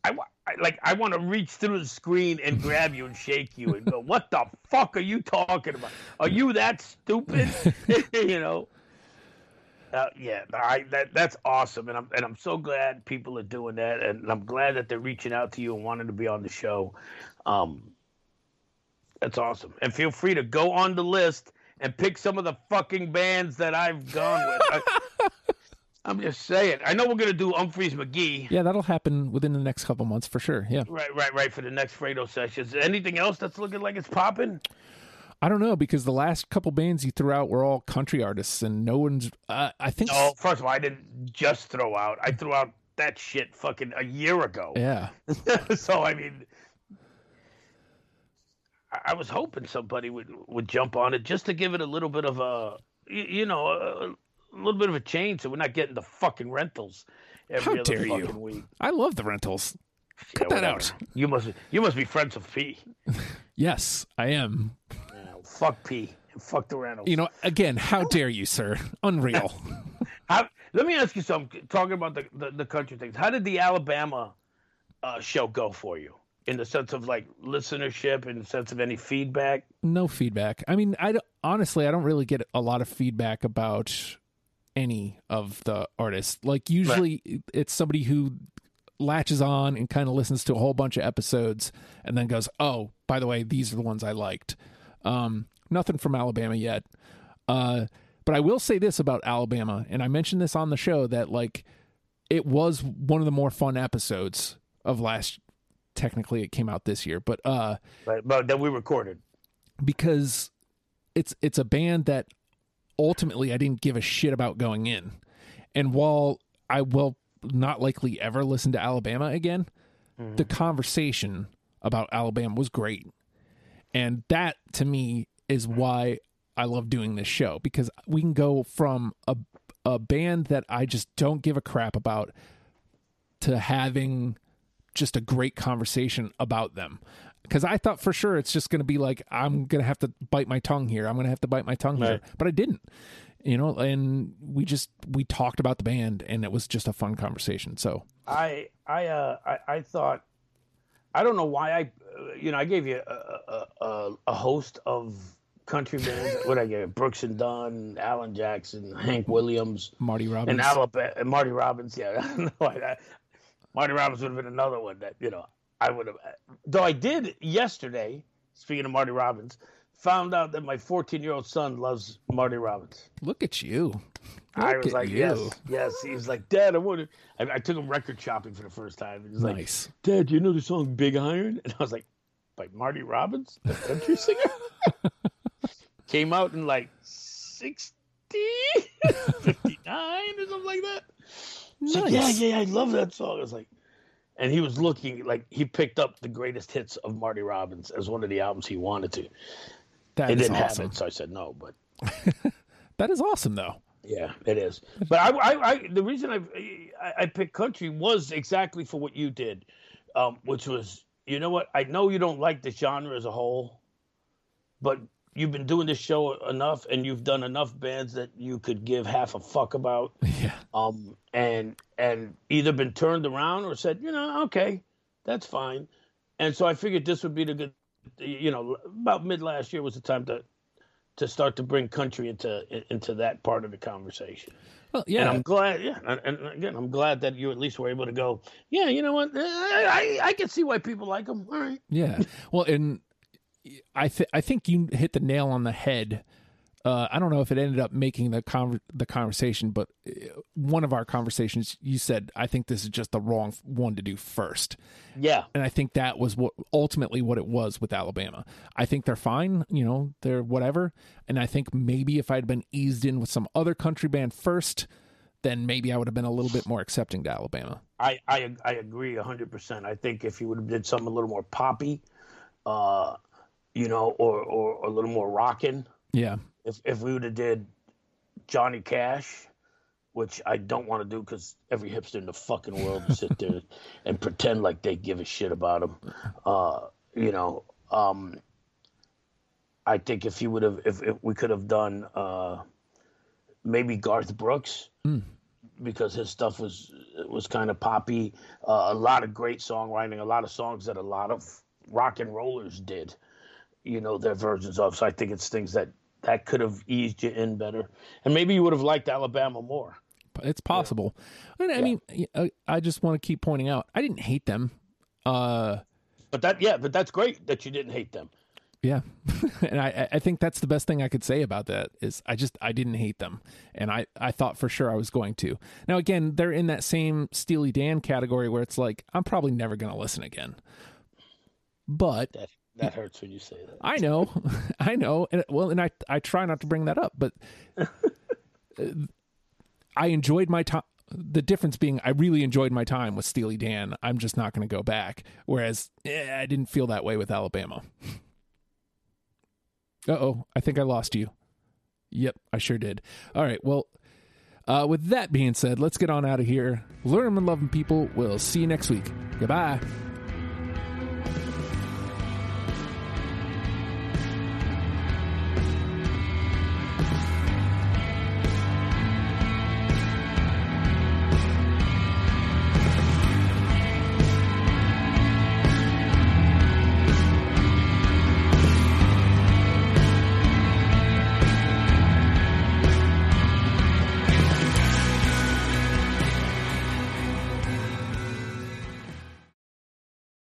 I, wa- I like I want to reach through the screen and grab you and shake you and go, "What the fuck are you talking about? Are you that stupid?" [LAUGHS] you know. Uh, yeah, I, that that's awesome, and I'm and I'm so glad people are doing that, and I'm glad that they're reaching out to you and wanting to be on the show. Um, that's awesome, and feel free to go on the list and pick some of the fucking bands that I've gone with. I, [LAUGHS] I'm just saying. I know we're gonna do Umphrey's McGee. yeah that'll happen within the next couple months for sure yeah Right, right, right. For the next Fredo sessions. Anything else that's looking like it's popping? I don't know because the last couple bands you threw out were all country artists, and no one's. Uh, I think. Oh, first of all, I didn't just throw out. I threw out that shit fucking a year ago. Yeah, [LAUGHS] so I mean, I- I was hoping somebody would would jump on it just to give it a little bit of a, you, you know, a, a little bit of a change, so we're not getting the fucking rentals every How other dare you. week. I love the rentals. Cut Yeah, that whatever. out. You must you must be friends with P. [LAUGHS] Yes, I am. Fuck P. and Fuck the rentals. You know, again, how dare you, sir? Unreal. [LAUGHS] How, let me ask you something. Talking about the, the, the country things, how did the Alabama uh, show go for you in the sense of like listenership, in the sense of any feedback? no feedback. I mean, I honestly, I don't really get a lot of feedback about any of the artists. Like, usually, it's somebody who latches on and kind of listens to a whole bunch of episodes and then goes, "Oh, by the way, these are the ones I liked." Um, nothing from Alabama yet. Uh, but I will say this about Alabama, and I mentioned this on the show that like it was one of the more fun episodes of last. Technically, it came out this year, but uh, But, but that we recorded. because it's it's a band that ultimately I didn't give a shit about going in. And while I will not likely ever listen to Alabama again, the conversation about Alabama was great. And that to me is why I love doing this show because we can go from a a band that I just don't give a crap about to having just a great conversation about them. Because I thought for sure it's just going to be like I'm going to have to bite my tongue here. I'm going to have to bite my tongue here, but I didn't. You know, and we just we talked about the band, and it was just a fun conversation. So I I uh I, I thought I don't know why I uh, you know I gave you a a, a, host of country bands. [LAUGHS] what I gave you? Brooks and Dunn, Alan Jackson, Hank Williams, Marty Robbins, and Alabama and Marty Robbins. Yeah, [LAUGHS] I don't know why that. Marty Robbins would have been another one that you know I would have. Though I did yesterday. Speaking of Marty Robbins, found out that my 14 year old son loves Marty Robbins. look at you. I was like, you. yes, yes. He was like, Dad, I want to. I, I took him record shopping for the first time. He was like, Nice. Dad, you know the song Big Iron? And I was like, by Marty Robbins, the country singer? [LAUGHS] Came out in like 60, [LAUGHS] 59 or something like that. He's like, yeah, Nice. yeah, I love that song. I was like, and he was looking like he picked up the greatest hits of Marty Robbins as one of the albums he wanted to. That They didn't awesome. have it, so I said no. But [LAUGHS] That is awesome, though. Yeah, it is. But I, I, I the reason I, I, I picked country was exactly for what you did, um, which was, you know what? I know you don't like the genre as a whole, but you've been doing this show enough, and you've done enough bands that you could give half a fuck about, [LAUGHS] Yeah. um, and and either been turned around or said, you know, okay, that's fine, and so I figured this would be the good, you know, about mid last year was the time to to start to bring country into into that part of the conversation. Well, And yeah. I'm glad, yeah. And, and again, I'm glad that you at least were able to go, yeah, you know what? Eh, I, I, I can see why people like them. All right. Yeah. Well, and I th- I think you hit the nail on the head. Uh, I don't know if it ended up making the con- the conversation, but uh, one of our conversations, you said, "I think this is just the wrong one to do first. Yeah. and I think that was what ultimately what it was with Alabama. I think they're fine, you know, they're whatever, and I think maybe if I'd been eased in with some other country band first, then maybe I would have been a little bit more accepting to Alabama. I, I, I agree 100%. I think if you would have did something a little more poppy, uh, you know, or, or, or a little more rocking, Yeah, if, if we would have did Johnny Cash, which I don't want to do because every hipster in the fucking world will sit there [LAUGHS] and pretend like they give a shit about him. Uh, you know, um, I think if you would have, if, if we could have done uh, maybe Garth Brooks, because his stuff was was kind of poppy, uh, a lot of great songwriting, a lot of songs that a lot of rock and rollers did, you know, their versions of. So I think it's things that that could have eased you in better, and maybe you would have liked Alabama more. it's possible. And I mean, I, I just want to keep pointing out, I didn't hate them. Uh, But that, yeah, but that's great that you didn't hate them. yeah, [LAUGHS] and I I think that's the best thing I could say about that is I just I didn't hate them, and I I thought for sure I was going to. Now again, they're in that same Steely Dan category where it's like I'm probably never going to listen again. But That hurts when you say that. I know, [LAUGHS] I know, and well, and I I try not to bring that up, but uh, I enjoyed my time. The difference being, I really enjoyed my time with Steely Dan. I'm just not going to go back. Whereas eh, I didn't feel that way with Alabama. Uh oh, I think I lost you. Yep, I sure did. All right, well, uh, with that being said, let's get on out of here. Learn and love 'em, people. We'll see you next week. Goodbye.